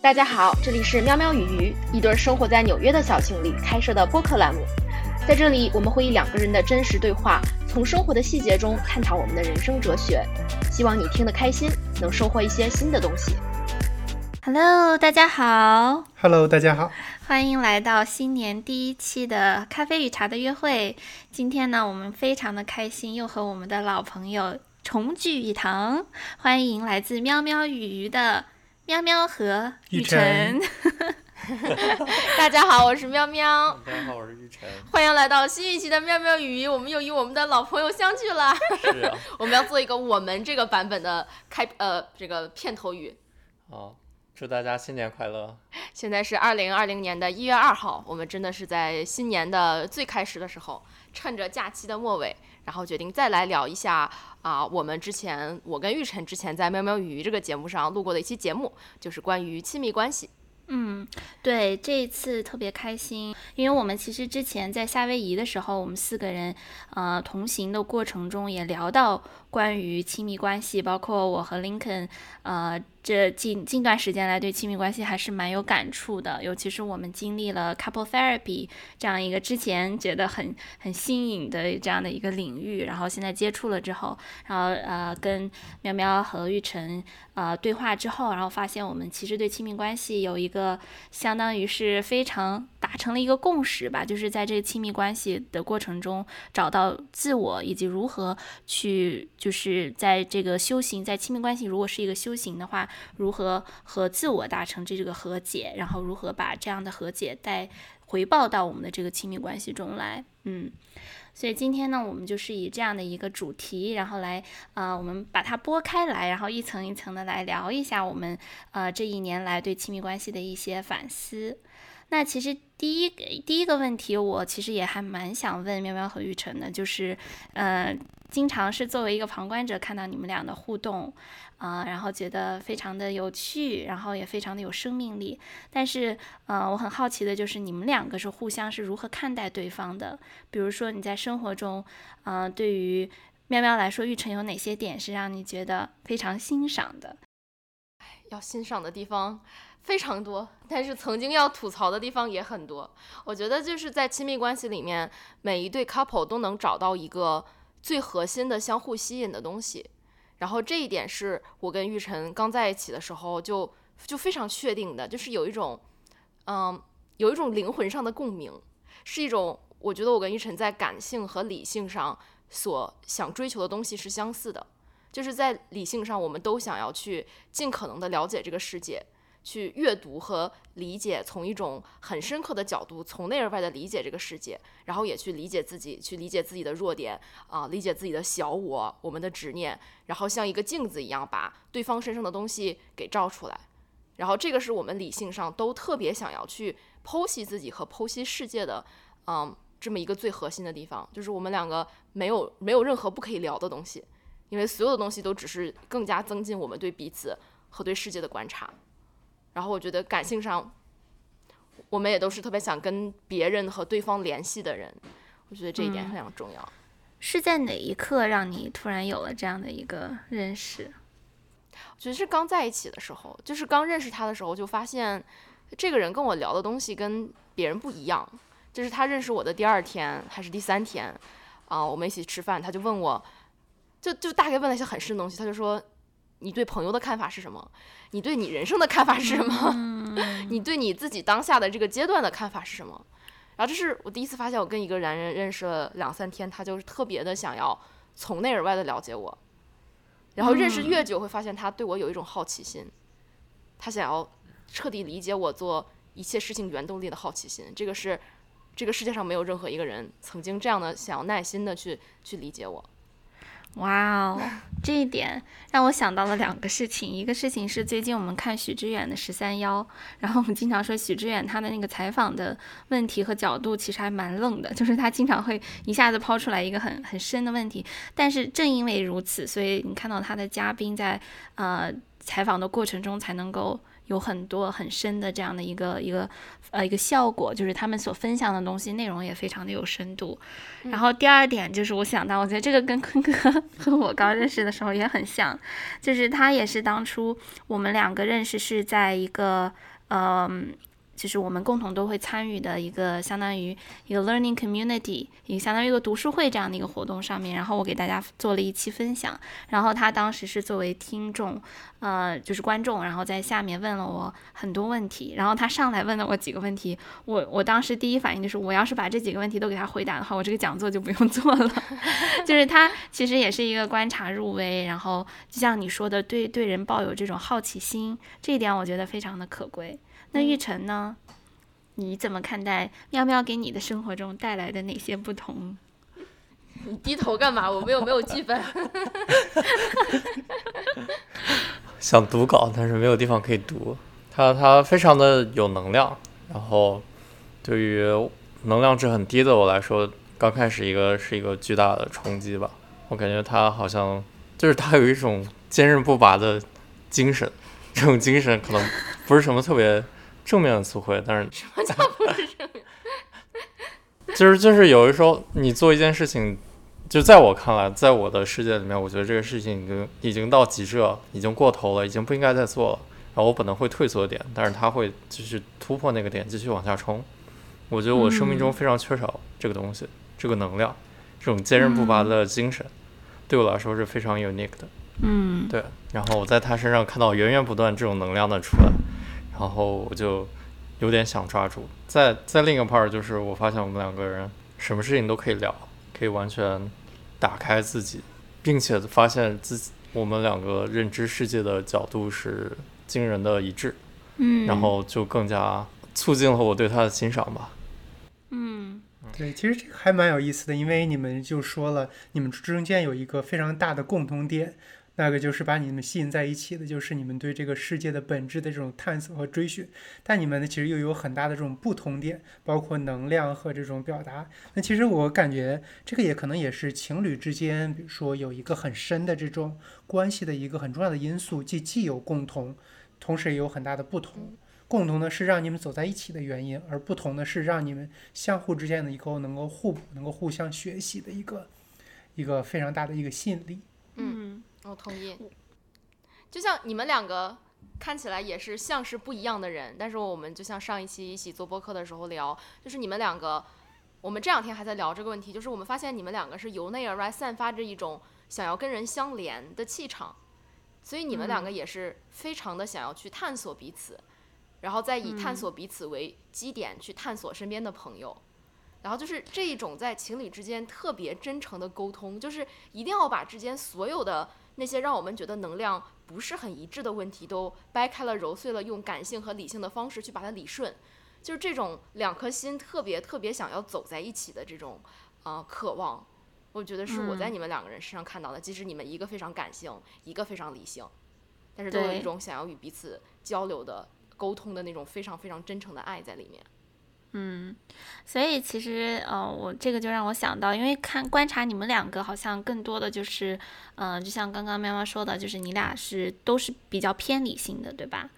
大家好，这里是喵喵与鱼，一对生活在纽约的小情侣开设的播客栏目。在这里，我们会以两个人的真实对话，从生活的细节中探讨我们的人生哲学。希望你听得开心，能收获一些新的东西。Hello，大家好。Hello，大家好。欢迎来到新年第一期的咖啡与茶的约会。今天呢，我们非常的开心，又和我们的老朋友重聚一堂。欢迎来自喵喵与鱼的喵喵和雨晨。大家好，我是喵喵。大家好，我是玉晨。欢迎来到新一期的喵喵与鱼，我们又与我们的老朋友相聚了。是啊。我们要做一个我们这个版本的开呃这个片头语。好，祝大家新年快乐。现在是二零二零年的一月二号，我们真的是在新年的最开始的时候，趁着假期的末尾，然后决定再来聊一下啊，我们之前我跟玉晨之前在喵喵与鱼这个节目上录过的一期节目，就是关于亲密关系。嗯，对，这一次特别开心，因为我们其实之前在夏威夷的时候，我们四个人呃同行的过程中也聊到关于亲密关系，包括我和林肯呃。这近近段时间来，对亲密关系还是蛮有感触的，尤其是我们经历了 couple therapy 这样一个之前觉得很很新颖的这样的一个领域，然后现在接触了之后，然后呃跟喵喵和玉成呃对话之后，然后发现我们其实对亲密关系有一个相当于是非常达成了一个共识吧，就是在这个亲密关系的过程中找到自我，以及如何去就是在这个修行，在亲密关系如果是一个修行的话。如何和自我达成这个和解，然后如何把这样的和解带回报到我们的这个亲密关系中来？嗯，所以今天呢，我们就是以这样的一个主题，然后来呃，我们把它拨开来，然后一层一层的来聊一下我们呃这一年来对亲密关系的一些反思。那其实第一第一个问题，我其实也还蛮想问喵喵和玉成的，就是呃，经常是作为一个旁观者看到你们俩的互动。啊，然后觉得非常的有趣，然后也非常的有生命力。但是，呃，我很好奇的就是你们两个是互相是如何看待对方的？比如说你在生活中，嗯，对于喵喵来说，玉成有哪些点是让你觉得非常欣赏的？要欣赏的地方非常多，但是曾经要吐槽的地方也很多。我觉得就是在亲密关系里面，每一对 couple 都能找到一个最核心的相互吸引的东西。然后这一点是我跟玉晨刚在一起的时候就就非常确定的，就是有一种，嗯，有一种灵魂上的共鸣，是一种我觉得我跟玉晨在感性和理性上所想追求的东西是相似的，就是在理性上我们都想要去尽可能的了解这个世界。去阅读和理解，从一种很深刻的角度，从内而外的理解这个世界，然后也去理解自己，去理解自己的弱点啊，理解自己的小我，我们的执念，然后像一个镜子一样，把对方身上的东西给照出来。然后这个是我们理性上都特别想要去剖析自己和剖析世界的，嗯，这么一个最核心的地方，就是我们两个没有没有任何不可以聊的东西，因为所有的东西都只是更加增进我们对彼此和对世界的观察。然后我觉得感性上，我们也都是特别想跟别人和对方联系的人，我觉得这一点非常重要。是在哪一刻让你突然有了这样的一个认识？我觉得是刚在一起的时候，就是刚认识他的时候，就发现这个人跟我聊的东西跟别人不一样。就是他认识我的第二天还是第三天啊，我们一起吃饭，他就问我，就就大概问了一些很深的东西，他就说。你对朋友的看法是什么？你对你人生的看法是什么？你对你自己当下的这个阶段的看法是什么？然后这是我第一次发现，我跟一个男人认识了两三天，他就是特别的想要从内而外的了解我。然后认识越久，会发现他对我有一种好奇心，他想要彻底理解我做一切事情原动力的好奇心。这个是这个世界上没有任何一个人曾经这样的想要耐心的去去理解我。哇哦，这一点让我想到了两个事情。一个事情是最近我们看许知远的十三幺，然后我们经常说许知远他的那个采访的问题和角度其实还蛮冷的，就是他经常会一下子抛出来一个很很深的问题。但是正因为如此，所以你看到他的嘉宾在呃采访的过程中才能够有很多很深的这样的一个一个呃一个效果，就是他们所分享的东西内容也非常的有深度。然后第二点就是我想到，我觉得这个跟坤哥和我刚认识的时候也很像，就是他也是当初我们两个认识是在一个嗯。就是我们共同都会参与的一个相当于一个 learning community，一个相当于一个读书会这样的一个活动上面，然后我给大家做了一期分享，然后他当时是作为听众，呃，就是观众，然后在下面问了我很多问题，然后他上来问了我几个问题，我我当时第一反应就是我要是把这几个问题都给他回答的话，我这个讲座就不用做了。就是他其实也是一个观察入微，然后就像你说的，对对人抱有这种好奇心，这一点我觉得非常的可贵。那玉成呢？你怎么看待喵喵给你的生活中带来的哪些不同？你低头干嘛？我们又没有积分？想读稿，但是没有地方可以读。他他非常的有能量，然后对于能量值很低的我来说，刚开始一个是一个巨大的冲击吧。我感觉他好像就是他有一种坚韧不拔的精神，这种精神可能不是什么特别。正面的词汇，但是什么叫不是正面？就是就是有的时候你做一件事情，就在我看来，在我的世界里面，我觉得这个事情已经已经到极致了，已经过头了，已经不应该再做了。然后我本能会退缩点，但是他会继续突破那个点，继续往下冲。我觉得我生命中非常缺少这个东西，这个能量，这种坚韧不拔的精神，对我来说是非常 unique 的。嗯，对。然后我在他身上看到源源不断这种能量的出来。然后我就有点想抓住，在在另一个 part 就是我发现我们两个人什么事情都可以聊，可以完全打开自己，并且发现自己我们两个认知世界的角度是惊人的一致，嗯，然后就更加促进了我对他的欣赏吧。嗯，对，其实这个还蛮有意思的，因为你们就说了，你们中间有一个非常大的共同点。那个就是把你们吸引在一起的，就是你们对这个世界的本质的这种探索和追寻。但你们呢，其实又有很大的这种不同点，包括能量和这种表达。那其实我感觉这个也可能也是情侣之间，比如说有一个很深的这种关系的一个很重要的因素，既既有共同，同时也有很大的不同。共同呢是让你们走在一起的原因，而不同的是让你们相互之间的一个能够互补、能够互相学习的一个一个非常大的一个吸引力。嗯。我同意，就像你们两个看起来也是像是不一样的人，但是我们就像上一期一起做播客的时候聊，就是你们两个，我们这两天还在聊这个问题，就是我们发现你们两个是由内而外散发着一种想要跟人相连的气场，所以你们两个也是非常的想要去探索彼此，然后再以探索彼此为基点去探索身边的朋友。然后就是这一种在情侣之间特别真诚的沟通，就是一定要把之间所有的那些让我们觉得能量不是很一致的问题都掰开了揉碎了，用感性和理性的方式去把它理顺。就是这种两颗心特别特别想要走在一起的这种啊渴望，我觉得是我在你们两个人身上看到的。即使你们一个非常感性，一个非常理性，但是都有一种想要与彼此交流的沟通的那种非常非常真诚的爱在里面。嗯，所以其实呃，我这个就让我想到，因为看观察你们两个，好像更多的就是，嗯，就像刚刚喵喵说的，就是你俩是都是比较偏理性的，对吧？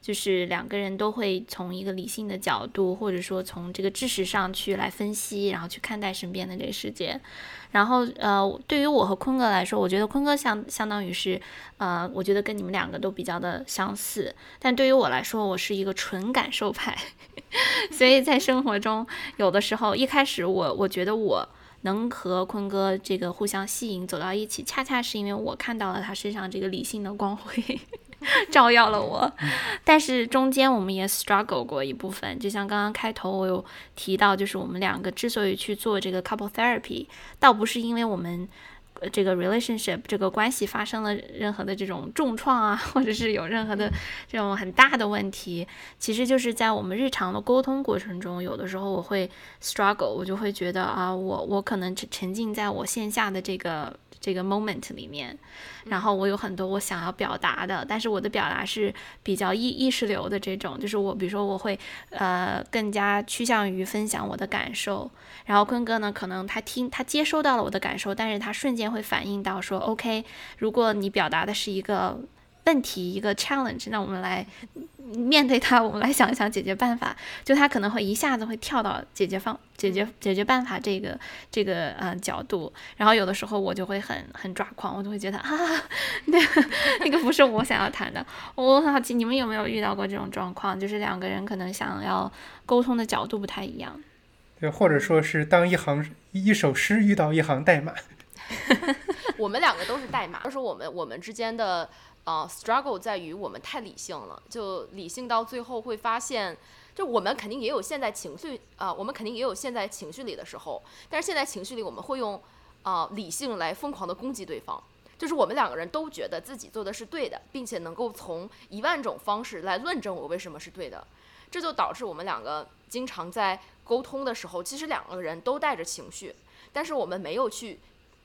就是两个人都会从一个理性的角度，或者说从这个知识上去来分析，然后去看待身边的这个世界。然后呃，对于我和坤哥来说，我觉得坤哥相相当于是，呃，我觉得跟你们两个都比较的相似。但对于我来说，我是一个纯感受派，所以在生活中，有的时候一开始我我觉得我能和坤哥这个互相吸引走到一起，恰恰是因为我看到了他身上这个理性的光辉。照耀了我，但是中间我们也 struggle 过一部分，就像刚刚开头我有提到，就是我们两个之所以去做这个 couple therapy，倒不是因为我们这个 relationship 这个关系发生了任何的这种重创啊，或者是有任何的这种很大的问题，其实就是在我们日常的沟通过程中，有的时候我会 struggle，我就会觉得啊，我我可能沉沉浸在我线下的这个。这个 moment 里面，然后我有很多我想要表达的，但是我的表达是比较意意识流的这种，就是我比如说我会呃更加趋向于分享我的感受，然后坤哥呢可能他听他接收到了我的感受，但是他瞬间会反应到说 OK，如果你表达的是一个问题一个 challenge，那我们来面对它，我们来想一想解决办法。就他可能会一下子会跳到解决方、解决解决办法这个这个呃角度，然后有的时候我就会很很抓狂，我就会觉得啊，那 那个不是我想要谈的。我很好奇，你们有没有遇到过这种状况？就是两个人可能想要沟通的角度不太一样。对，或者说是当一行一首诗遇到一行代码。我们两个都是代码，就是我们我们之间的。呃，struggle 在于我们太理性了，就理性到最后会发现，就我们肯定也有陷在情绪啊，我们肯定也有陷在情绪里的时候，但是现在情绪里我们会用啊理性来疯狂的攻击对方，就是我们两个人都觉得自己做的是对的，并且能够从一万种方式来论证我为什么是对的，这就导致我们两个经常在沟通的时候，其实两个人都带着情绪，但是我们没有去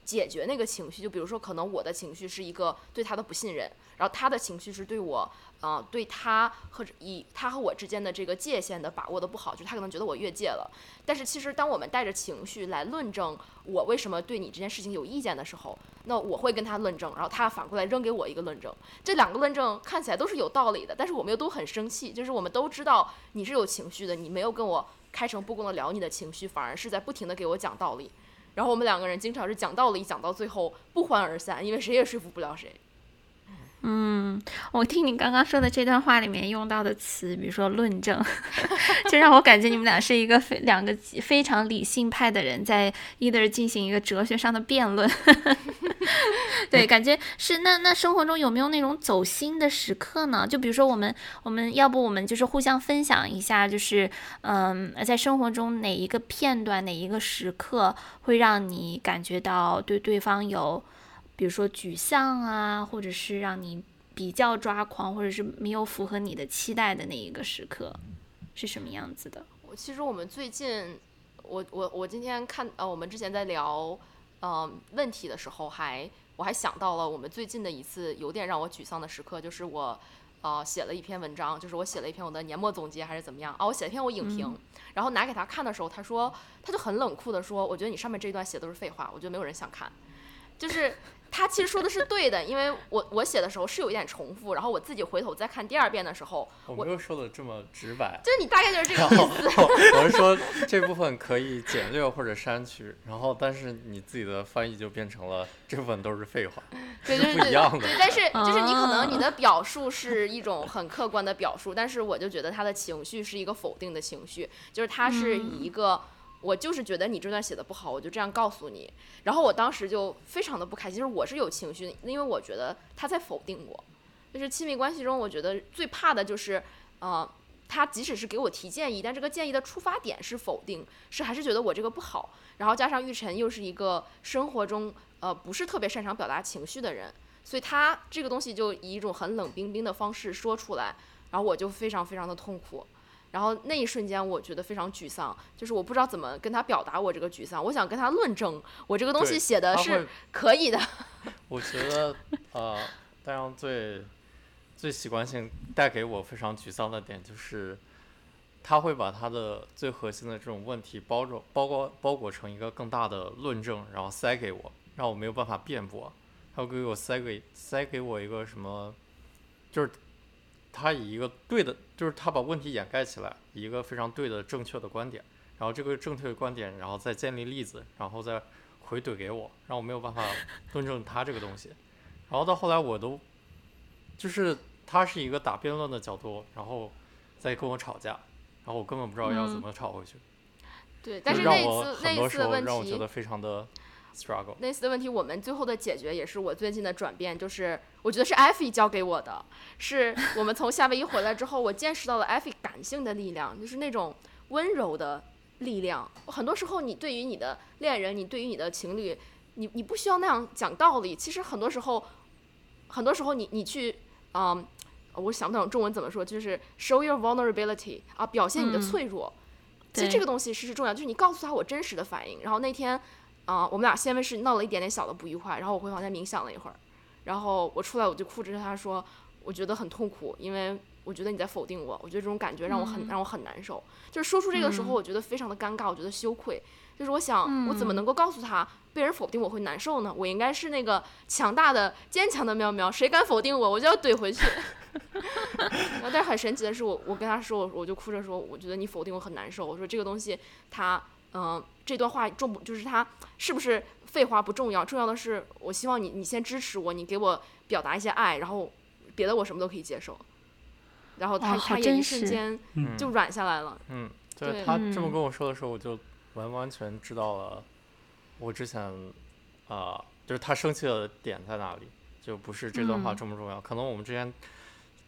解决那个情绪，就比如说可能我的情绪是一个对他的不信任。然后他的情绪是对我，呃，对他或者以他和我之间的这个界限的把握的不好，就是他可能觉得我越界了。但是其实当我们带着情绪来论证我为什么对你这件事情有意见的时候，那我会跟他论证，然后他反过来扔给我一个论证。这两个论证看起来都是有道理的，但是我们又都很生气，就是我们都知道你是有情绪的，你没有跟我开诚布公的聊你的情绪，反而是在不停的给我讲道理。然后我们两个人经常是讲道理讲到最后不欢而散，因为谁也说服不了谁。嗯，我听你刚刚说的这段话里面用到的词，比如说论证，就让我感觉你们俩是一个非两个非常理性派的人，在 either 进行一个哲学上的辩论。对，感觉是那那生活中有没有那种走心的时刻呢？就比如说我们我们要不我们就是互相分享一下，就是嗯，在生活中哪一个片段哪一个时刻会让你感觉到对对方有。比如说沮丧啊，或者是让你比较抓狂，或者是没有符合你的期待的那一个时刻，是什么样子的？我其实我们最近，我我我今天看呃，我们之前在聊呃问题的时候，还我还想到了我们最近的一次有点让我沮丧的时刻，就是我呃写了一篇文章，就是我写了一篇我的年末总结还是怎么样啊？我写了一篇我影评，然后拿给他看的时候，他说他就很冷酷的说，我觉得你上面这一段写都是废话，我觉得没有人想看，就是。他其实说的是对的，因为我我写的时候是有一点重复，然后我自己回头再看第二遍的时候，我没有说的这么直白，就是你大概就是这个意思。我是说这部分可以简略或者删去，然后但是你自己的翻译就变成了这部分都是废话，对，是不一样的。但是就是你可能你的表述是一种很客观的表述，但是我就觉得他的情绪是一个否定的情绪，就是他是以一个。我就是觉得你这段写的不好，我就这样告诉你。然后我当时就非常的不开心，就是我是有情绪，因为我觉得他在否定我。就是亲密关系中，我觉得最怕的就是，呃，他即使是给我提建议，但这个建议的出发点是否定，是还是觉得我这个不好。然后加上玉晨又是一个生活中呃不是特别擅长表达情绪的人，所以他这个东西就以一种很冷冰冰的方式说出来，然后我就非常非常的痛苦。然后那一瞬间，我觉得非常沮丧，就是我不知道怎么跟他表达我这个沮丧。我想跟他论证，我这个东西写的是可以的。我觉得，呃，大洋最最习惯性带给我非常沮丧的点，就是他会把他的最核心的这种问题包着、包裹、包裹成一个更大的论证，然后塞给我，让我没有办法辩驳。他会给我塞给塞给我一个什么，就是。他以一个对的，就是他把问题掩盖起来，以一个非常对的、正确的观点，然后这个正确的观点，然后再建立例子，然后再回怼给我，让我没有办法 论证他这个东西。然后到后来，我都就是他是一个打辩论的角度，然后再跟我吵架，然后我根本不知道要怎么吵回去。对，但是那次那次的问题让我觉得非常的。那次的问题，我们最后的解决也是我最近的转变，就是我觉得是艾菲教给我的，是我们从夏威夷回来之后，我见识到了艾菲感性的力量，就是那种温柔的力量。很多时候，你对于你的恋人，你对于你的情侣，你你不需要那样讲道理。其实很多时候，很多时候你你去，嗯，我想不懂中文怎么说，就是 show your vulnerability 啊，表现你的脆弱。其实这个东西是是重要，就是你告诉他我真实的反应。然后那天。啊，我们俩先是闹了一点点小的不愉快，然后我回房间冥想了一会儿，然后我出来我就哭着跟他说，我觉得很痛苦，因为我觉得你在否定我，我觉得这种感觉让我很让我很难受。就是说出这个时候，我觉得非常的尴尬，我觉得羞愧。就是我想，我怎么能够告诉他被人否定我会难受呢？我应该是那个强大的、坚强的喵喵，谁敢否定我，我就要怼回去。然后，但是很神奇的是，我我跟他说，我我就哭着说，我觉得你否定我很难受。我说这个东西，它，嗯、这段话重不就是他是不是废话不重要，重要的是，我希望你你先支持我，你给我表达一些爱，然后别的我什么都可以接受。然后他、哦他也一瞬间嗯就软下来了。嗯，对对他这么嗯跟我说的时候，我就完完全知道了我之前啊、就是他生气的点在哪里，就不是这段话嗯重不重要。可能我们之间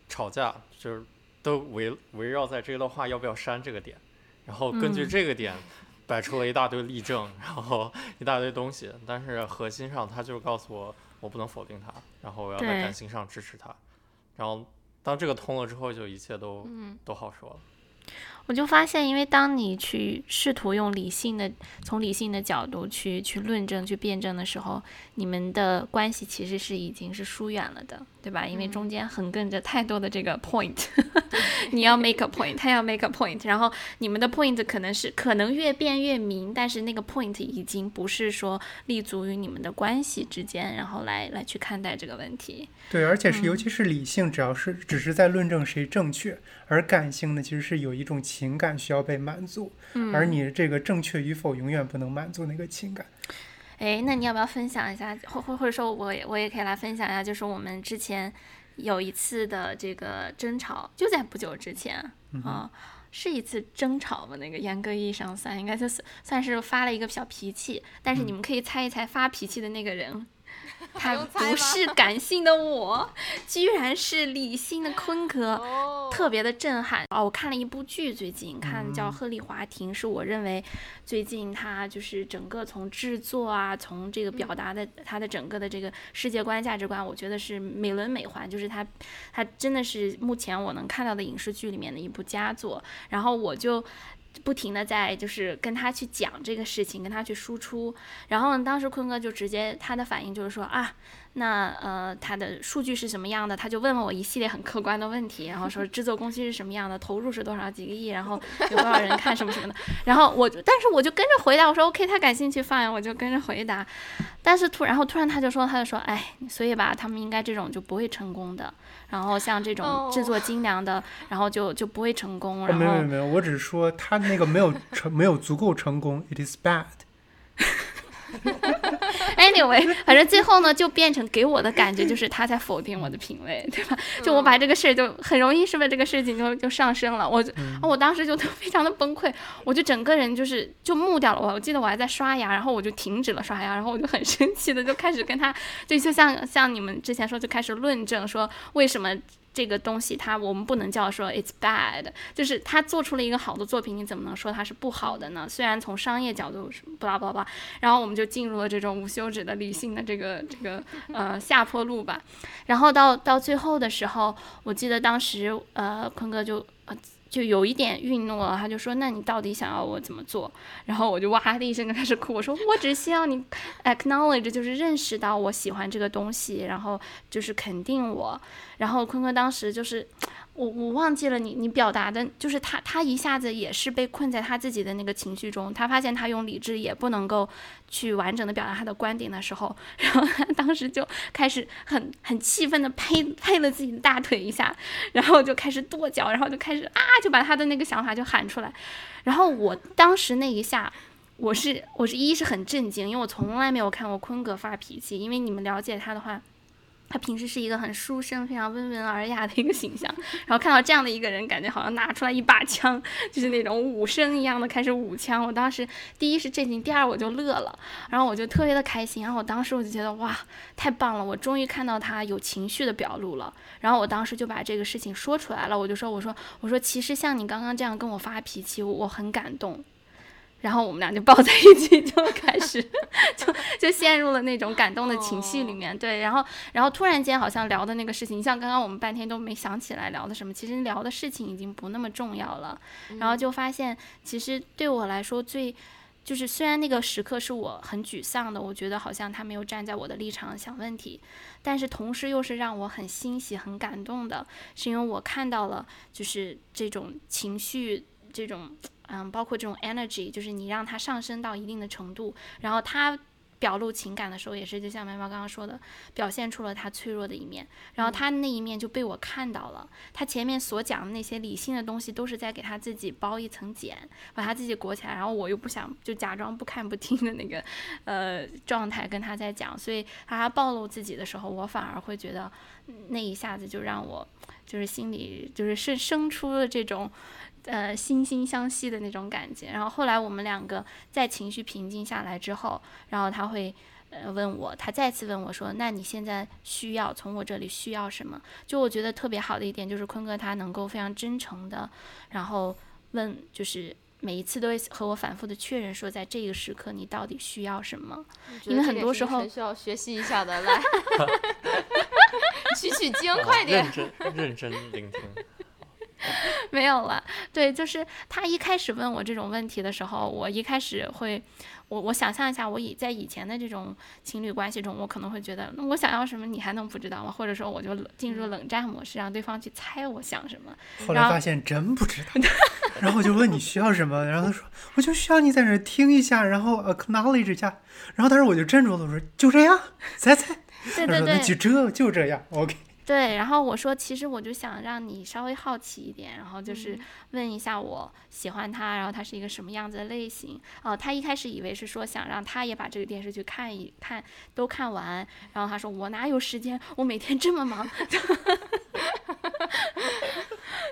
吵架就是都围围绕在这段话要不要删这个点，然后根据嗯这个点摆出了一大堆例证，然后一大堆东西，但是核心上他就是告诉我，我不能否定他，然后我要在感情上支持他，然后当这个通了之后，就一切都、嗯，都好说了。我就发现，因为当你去试图用理性的、从理性的角度去去论证、去辩证的时候，你们的关系其实是已经是疏远了的，对吧？因为中间横亘着太多的这个 point，你要 make a point，他要 make a point，然后你们的 point 可能是可能越辩越明，但是那个 point 已经不是说立足于你们的关系之间，然后来来去看待这个问题。对，而且是尤嗯其是理性，只要是只是在论证谁正确，而感性呢，其实是有一种情感需要被满足，嗯而你这个正确与否永远不能满足那个情感。哎，那你要不要分享一下，或或或者说我也我也可以来分享一下，就是我们之前有一次的这个争吵，就在不久之前啊、是一次争吵吧？那个严格意义上算，应该就是算是发了一个小脾气，但是你们可以猜一猜发脾气的那个人。他不是感性的我，居然是理性的坤哥。哦，特别的震撼哦！我看了一部剧，最近看叫《嗯鹤唳华亭》，是我认为最近他就是整个从制作啊，从这个表达的他的整个的这个世界观、价值观，我觉得是美轮美奂，就是他他真的是目前我能看到的影视剧里面的一部佳作。然后我就。不停的在就是跟他去讲这个事情，跟他去输出。然后，当时坤哥就直接他的反应就是说啊，那呃，他的数据是什么样的？他就问了我一系列很客观的问题，然后说制作工期是什么样的，投入是多少几个亿，然后有多少人看什么什么的。然后我，但是我就跟着回答，我说 OK，他感兴趣放呀我就跟着回答。但是突然后突然他就说，他就说，哎，所以吧，他们应该这种就不会成功的。然后像这种制作精良的，然后就就不会成功。哦，然后没有没有没有，我只是说他那个没有成没有足够成功，it is bad。Anyway，反正最后呢，就变成给我的感觉就是他在否定我的品味，对吧？就我把这个事儿就很容易，是不是这个事情就就上升了？我就、我当时就非常的崩溃，我就整个人就是就木掉了。我我记得我还在刷牙，然后我就停止了刷牙，然后我就很生气的就开始跟他，就就像像你们之前说，就开始论证说为什么。这个东西它我们不能叫说 it's bad，就是他做出了一个好的作品，你怎么能说它是不好的呢？虽然从商业角度是不拉不拉不拉，然后我们就进入了这种无休止的理性的这个这个呃下坡路吧。然后到到最后的时候，我记得当时呃坤哥就就有一点愠怒了，他就说：“那你到底想要我怎么做？”然后我就哇的一声就开始哭，我说：“我只希望你 acknowledge，就是认识到我喜欢这个东西，然后就是肯定我。”然后坤坤当时就是。我我忘记了你你表达的，就是他他一下子也是被困在他自己的那个情绪中，他发现他用理智也不能够去完整的表达他的观点的时候，然后他当时就开始很很气愤的拍拍了自己的大腿一下，然后就开始跺脚，然后就开始啊就把他的那个想法就喊出来，然后我当时那一下。我是我是一是很震惊，因为我从来没有看过坤哥发脾气，因为你们了解他的话，他平时是一个很书生、非常温文尔雅的一个形象，然后看到这样的一个人，感觉好像拿出来一把枪，就是那种武生一样的开始舞枪。我当时第一是震惊，第二我就乐了，然后我就特别的开心。然后我当时我就觉得哇，太棒了，我终于看到他有情绪的表露了。然后我当时就把这个事情说出来了，我就说我说我说其实像你刚刚这样跟我发脾气，我很感动。然后我们俩就抱在一起，就开始就就陷入了那种感动的情绪里面。对，然后然后突然间好像聊的那个事情，像刚刚我们半天都没想起来聊的什么，其实聊的事情已经不那么重要了。然后就发现，其实对我来说最。就是虽然那个时刻是我很沮丧的，我觉得好像他没有站在我的立场想问题，但是同时又是让我很欣喜、很感动的，是因为我看到了就是这种情绪，这种嗯，包括这种 energy，就是你让它上升到一定的程度，然后它表露情感的时候，也是就像苗苗刚刚说的，表现出了他脆弱的一面，然后他那一面就被我看到了。他前面所讲的那些理性的东西，都是在给他自己包一层茧，把他自己裹起来。然后我又不想就假装不看不听的那个呃状态跟他在讲，所以他暴露自己的时候，我反而会觉得那一下子就让我就是心里就是生生出了这种。呃，惺惺相惜的那种感觉。然后后来我们两个在情绪平静下来之后，然后他会呃问我，他再次问我说：“那你现在需要从我这里需要什么？”就我觉得特别好的一点就是坤哥他能够非常真诚的，然后问，就是每一次都会和我反复的确认说，在这个时刻你到底需要什么？因为很多时候需要学习一下的，来 取取经，快点，认真认真聆听。没有了，对，就是他一开始问我这种问题的时候，我一开始会，我我想象一下，我以在以前的这种情侣关系中，我可能会觉得，那我想要什么，你还能不知道吗？或者说，我就进入冷战模式，让对方去猜我想什么。后来发现真不知道，然后我就问你需要什么，然后他说我就需要你在那听一下，然后 acknowledge 一下，然后当时我就镇住了，我说就这样，猜猜。对对对，就这就这样，OK。对，然后我说，其实我就想让你稍微好奇一点，然后就是问一下我喜欢他，然后他是一个什么样子的类型。哦，他一开始以为是说想让他也把这个电视剧看一看，都看完。然后他说我哪有时间，我每天这么忙。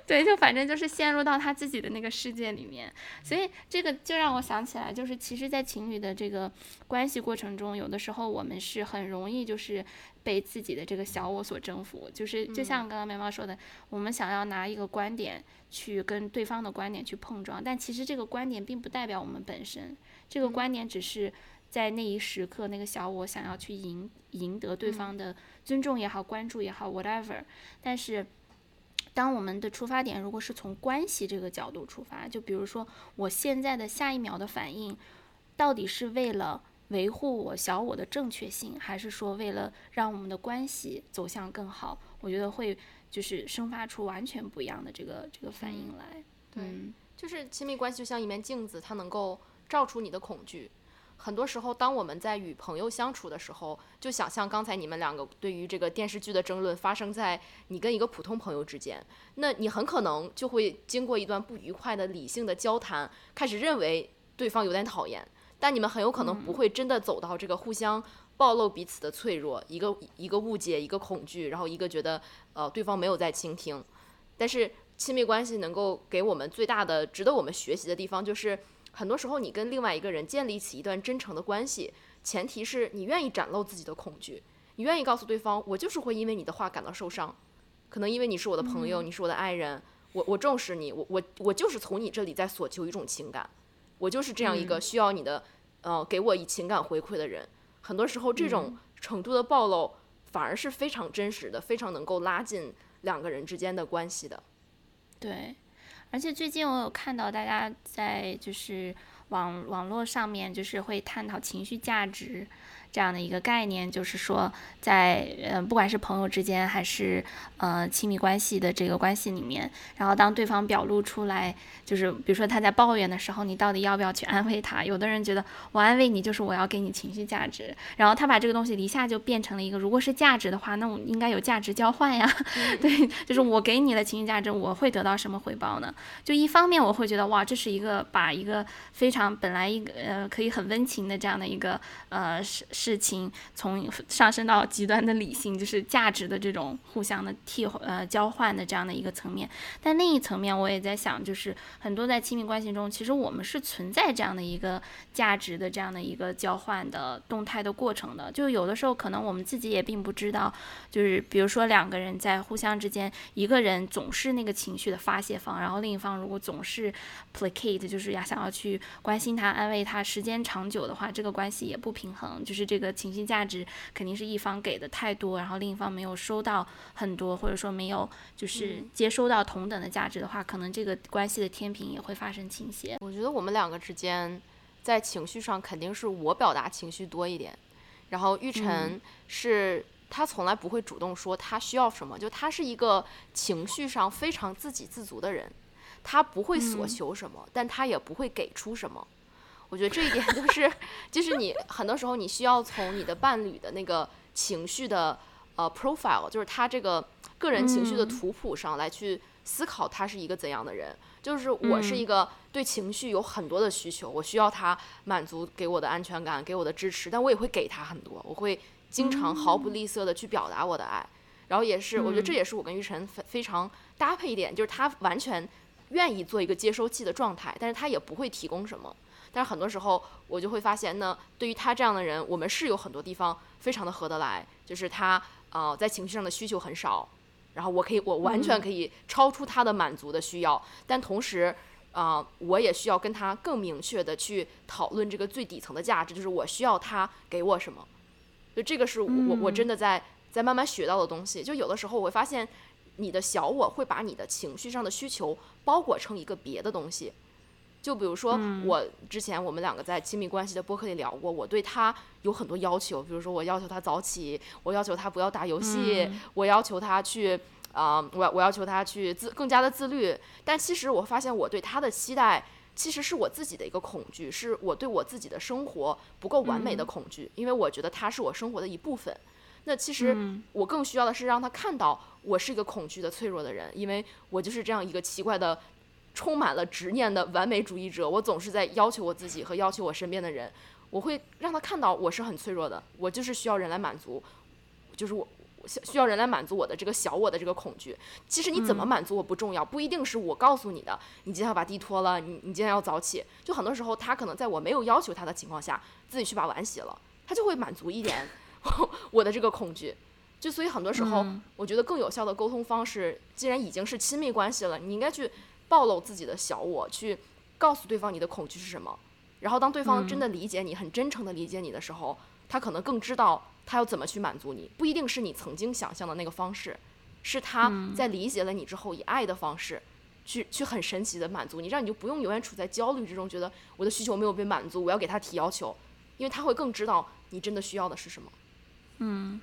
对，就反正就是陷入到他自己的那个世界里面。所以这个就让我想起来，就是其实，在情侣的这个关系过程中，有的时候我们是很容易就是。被自己的这个小我所征服，就是就像刚刚苗苗说的，我们想要拿一个观点去跟对方的观点去碰撞，但其实这个观点并不代表我们本身，这个观点只是在那一时刻，那个小我想要去赢赢得对方的尊重也好，关注也好，whatever。但是，当我们的出发点如果是从关系这个角度出发，就比如说我现在的下一秒的反应，到底是为了。维护我小我的正确性，还是说为了让我们的关系走向更好？我觉得会就是生发出完全不一样的这个这个反应来。对，就是亲密关系就像一面镜子，它能够照出你的恐惧。很多时候，当我们在与朋友相处的时候，就想象刚才你们两个对于这个电视剧的争论发生在你跟一个普通朋友之间，那你很可能就会经过一段不愉快的理性的交谈，开始认为对方有点讨厌。但你们很有可能不会真的走到这个互相暴露彼此的脆弱，一个一个误解，一个恐惧，然后一个觉得呃对方没有在倾听。但是亲密关系能够给我们最大的值得我们学习的地方，就是很多时候你跟另外一个人建立起一段真诚的关系，前提是你愿意展露自己的恐惧，你愿意告诉对方，我就是会因为你的话感到受伤，可能因为你是我的朋友，你是我的爱人，我我重视你，我我我就是从你这里在索求一种情感。我就是这样一个需要你的，呃，给我以情感回馈的人。很多时候，这种程度的暴露反而是非常真实的，非常能够拉近两个人之间的关系的。对，而且最近我有看到大家在就是网网络上面就是会探讨情绪价值。这样的一个概念，就是说，在呃，不管是朋友之间，还是呃亲密关系的这个关系里面，然后当对方表露出来，就是比如说他在抱怨的时候，你到底要不要去安慰他？有的人觉得我安慰你就是我要给你情绪价值，然后他把这个东西一下就变成了一个，如果是价值的话，那我应该有价值交换呀。对，就是我给你的情绪价值，我会得到什么回报呢？就一方面我会觉得哇，这是一个把一个非常本来一个呃可以很温情的这样的一个呃是。事情从上升到极端的理性，就是价值的这种互相的替呃交换的这样的一个层面。但另一层面，我也在想，就是很多在亲密关系中，其实我们是存在这样的一个价值的这样的一个交换的动态的过程的。就有的时候，可能我们自己也并不知道，就是比如说两个人在互相之间，一个人总是那个情绪的发泄方，然后另一方如果总是 placate，就是要想要去关心他、安慰他，时间长久的话，这个关系也不平衡，就是这。这个情绪价值肯定是一方给的太多，然后另一方没有收到很多，或者说没有就是接收到同等的价值的话，可能这个关系的天平也会发生倾斜。我觉得我们两个之间在情绪上肯定是我表达情绪多一点，然后玉晨是他从来不会主动说他需要什么，就他是一个情绪上非常自给自足的人，他不会索求什么，但他也不会给出什么。我觉得这一点就是，就是你很多时候你需要从你的伴侣的那个情绪的呃 profile，就是他这个个人情绪的嗯图谱上来去思考他是一个怎样的人。就是我是嗯一个对情绪有很多的需求，我需要他满足给我的安全感，给我的支持，但我也会给他很多，我会经常毫不吝啬的去表达我的爱。然后也是，我觉得这嗯也是我跟玉晨非非常搭配一点，就是他完全愿意做一个接收器的状态，但是他也不会提供什么。但是很多时候我就会发现呢，对于他这样的人，我们是有很多地方非常的合得来，就是他呃在情绪上的需求很少，然后我可以我完全可以超出他的满足的需要，但同时。啊、我也需要跟他更明确的去讨论这个最底层的价值，就是我需要他给我什么。就这个是我、我我真的在在慢慢学到的东西。就有的时候我会发现，你的小我会把你的情绪上的需求包裹成一个别的东西。就比如说，我之前我们两个在亲密关系的播客里聊过，我对他有很多要求，比如说我要求他早起，我要求他不要打游戏，我要求他去啊、我我要求他去自更加的自律。但其实我发现我对他的期待，其实是我自己的一个恐惧，是我对我自己的生活不够完美的恐惧，因为我觉得他是我生活的一部分。那其实我更需要的是让他看到我是一个恐惧的、脆弱的人，因为我就是这样一个奇怪的、充满了执念的完美主义者。我总是在要求我自己和要求我身边的人，我会让他看到我是很脆弱的，我就是需要人来满足，就是我需要人来满足我的这个小我的这个恐惧。其实你怎么满足我不重要，不一定是我告诉你的，你今天要把地拖了，你你今天要早起。就很多时候他可能在我没有要求他的情况下，自己去把碗洗了，他就会满足一点 我的这个恐惧。就所以很多时候，我觉得更有效的沟通方式，既然已经是亲密关系了，你应该去暴露自己的小我，去告诉对方你的恐惧是什么。然后当对方真的理解你，很真诚的理解你的时候，他可能更知道他要怎么去满足你，不一定是你曾经想象的那个方式，是他在理解了你之后以爱的方式。去去很神奇的满足你，让你就不用永远处在焦虑之中，觉得我的需求没有被满足，我要给他提要求，因为他会更知道你真的需要的是什么。嗯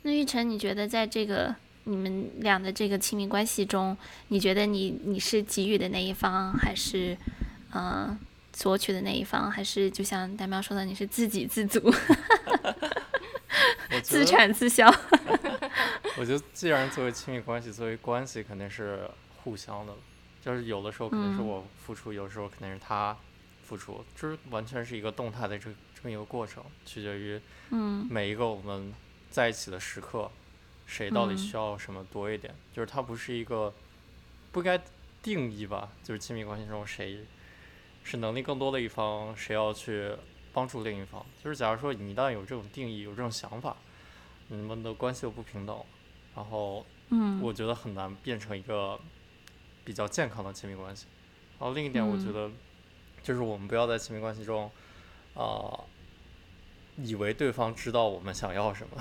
那玉成，你觉得在这个你们俩的这个亲密关系中，你觉得你你是给予的那一方，还是嗯、呃索取的那一方，还是就像大喵说的，你是自给自足、我觉自产自销？我觉得，既然作为亲密关系，作为关系，肯定是互相的，就是有的时候可能是嗯我付出，有时候肯定是他付出，就是完全是一个动态的这这么一个过程，取决于嗯每一个我们在一起的时刻，谁到底嗯。需要什么多一点，就是它不是一个不该定义吧，就是亲密关系中谁是能力更多的一方，谁要去帮助另一方，就是假如说你一旦有这种定义，有这种想法，你们的关系又不平等，然后嗯。我觉得很难变成一个比较健康的亲密关系。然后另一点，我觉嗯。得就是我们不要在亲密关系中，啊、以为对方知道我们想要什么，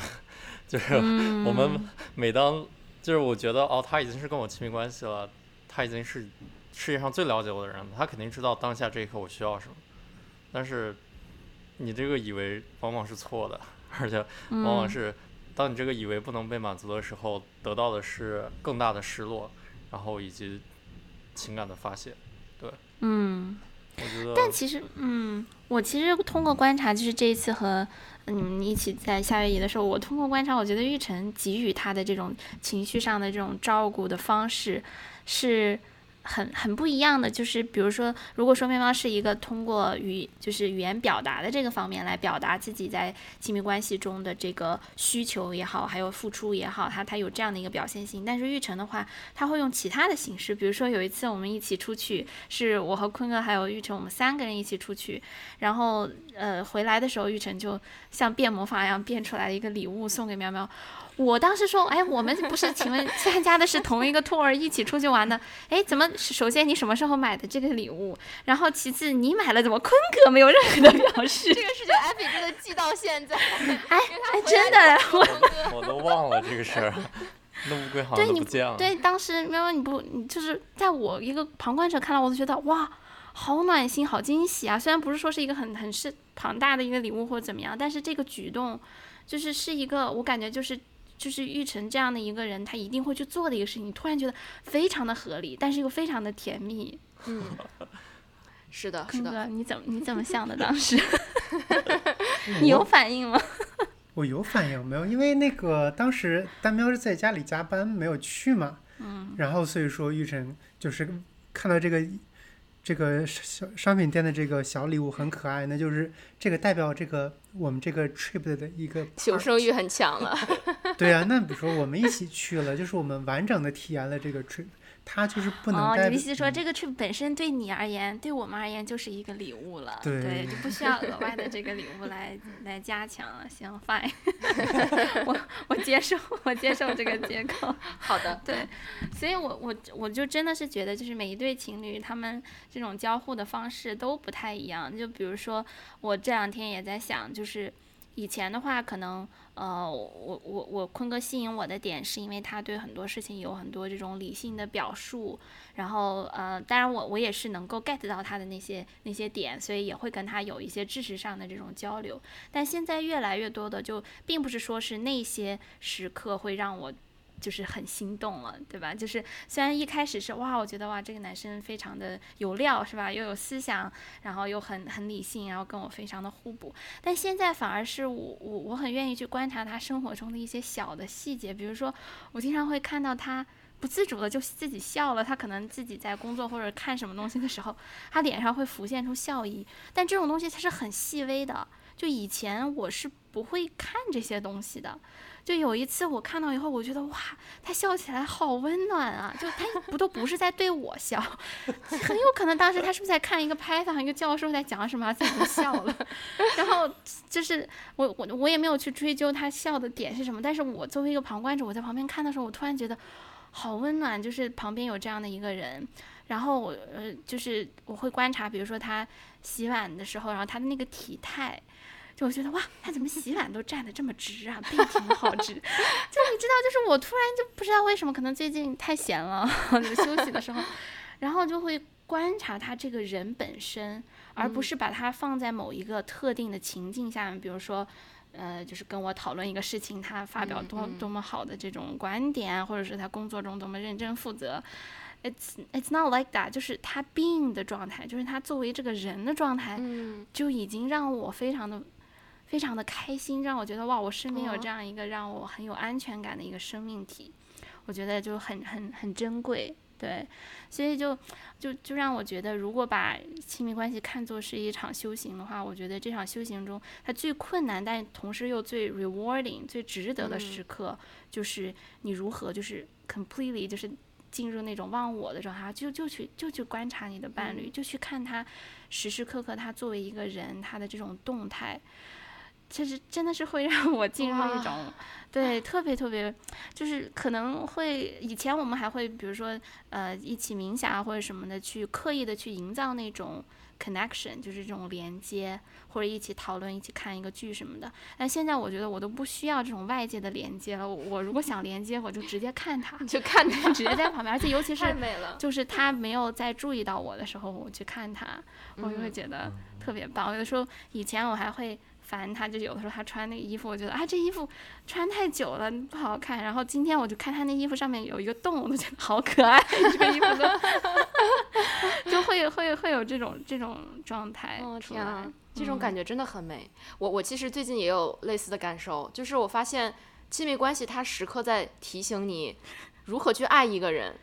就是嗯我们每当就是我觉得哦，他已经是跟我亲密关系了，他已经是世界上最了解我的人了，他肯定知道当下这一刻我需要什么。但是你这个以为往往是错的，而且往往嗯是当你这个以为不能被满足的时候，得到的是更大的失落，然后以及情感的发泄。对嗯。但其实，嗯，我其实通过观察，就是这一次和呃你们一起在夏威夷的时候，我通过观察，我觉得玉成给予他的这种情绪上的这种照顾的方式是。很很不一样的，就是比如说，如果说面包是一个通过语就是语言表达的这个方面来表达自己在亲密关系中的这个需求也好，还有付出也好，他他有这样的一个表现性。但是玉成的话，他会用其他的形式，比如说有一次我们一起出去，是我和坤哥还有玉成，我们三个人一起出去，然后呃回来的时候，玉成就像变魔法一样变出来了一个礼物送给喵喵。我当时说，哎，我们不是请问参加的是同一个 tour 一起出去玩的，哎，怎么首先你什么时候买的这个礼物？然后其次你买了，怎么坤哥没有任何的表示？这个事情艾比真的记到现在，哎哎，真的，我我都忘了这个事儿，那乌龟好像对你不见了。对，当时喵喵你不，你就是在我一个旁观者看来，我都觉得哇，好暖心，好惊喜啊！虽然不是说是一个很很是庞大的一个礼物或者怎么样，但是这个举动就是是一个我感觉就是。就是玉成这样的一个人，他一定会去做的一个事情，你突然觉得非常的合理，但是又非常的甜蜜。嗯，是的，是的。坤哥，你怎么你怎么想的？当 时你有反应吗？我有反应没有？因为那个当时丹喵是在家里加班，没有去嘛。嗯。然后所以说玉成就是看到这个这个小商品店的这个小礼物很可爱，那就是这个代表这个我们这个 trip 的一个求生欲很强了。对啊，那比如说我们一起去了，就是我们完整的体验了这个 trip。它就是不能哦，你的意思说这个 trip 本身对你而言，对我们而言就是一个礼物了，对就不需要额外的这个礼物来来加强了。行，fine，我我接受，我接受这个结构。好的，对，所以我我我就真的是觉得，就是每一对情侣他们这种交互的方式都不太一样。就比如说，我这两天也在想，就就是以前的话，可能呃，我我我坤哥吸引我的点，是因为他对很多事情有很多这种理性的表述，然后呃，当然我我也是能够 get 到他的那些那些点，所以也会跟他有一些知识上的这种交流。但现在越来越多的，就并不是说是那些时刻会让我。就是很心动了，对吧？就是虽然一开始是哇，我觉得哇，这个男生非常的有料，是吧？又有思想，然后又很很理性，然后跟我非常的互补。但现在反而是我我我很愿意去观察他生活中的一些小的细节，比如说我经常会看到他不自主的就自己笑了，他可能自己在工作或者看什么东西的时候，他脸上会浮现出笑意。但这种东西它是很细微的，就以前我是不会看这些东西的。就有一次我看到以后，我觉得哇，他笑起来好温暖啊！就他 不都不是在对我笑，很有可能当时他是不是在看一个拍档，一个教授在讲什么，自己笑了。然后就是我我我也没有去追究他笑的点是什么，但是我作为一个旁观者，我在旁边看的时候，我突然觉得好温暖，就是旁边有这样的一个人。然后我呃，就是我会观察，比如说他洗碗的时候，然后他的那个体态。就我觉得哇，他怎么洗碗都站得这么直啊，背挺好直。就你知道，就是我突然就不知道为什么，可能最近太闲了，就休息的时候，然后就会观察他这个人本身，而不是把他放在某一个特定的情境下面，比如说，呃，就是跟我讨论一个事情，他发表多多么好的这种观点，或者是他工作中多么认真负责。It's it's not like that，就是他 being 的状态，就是他作为这个人的状态，就已经让我非常的。非常的开心，让我觉得哇，我身边有这样一个让我很有安全感的一个生命体，我觉得就很很很珍贵，对，所以就就就让我觉得，如果把亲密关系看作是一场修行的话，我觉得这场修行中，它最困难，但同时又最 rewarding、最值得的时刻，就是你如何就是 completely 就是进入那种忘我的状态，就就去就去观察你的伴侣，就去看他时时刻刻他作为一个人他的这种动态。其实真的是会让我进入一种，对，特别特别，就是可能会以前我们还会比如说呃一起冥想啊或者什么的，去刻意的去营造那种 connection，就是这种连接，或者一起讨论、一起看一个剧什么的。但现在我觉得我都不需要这种外界的连接了，我如果想连接，我就直接看他，就看他，直接在旁边，而且尤其 是太美了，就是他没有再注意到我的时候，我去看他，我就会觉得特别棒。有的时候以前我还会。烦他，就有的时候他穿那个衣服，我觉得啊，这衣服穿太久了不好看。然后今天我就看他那衣服上面有一个洞，我都觉得好可爱，这个衣服都 就会会会有这种这种状态。哦天啊，这种感觉真的很美。我我其实最近也有类似的感受，就是我发现亲密关系它时刻在提醒你如何去爱一个人，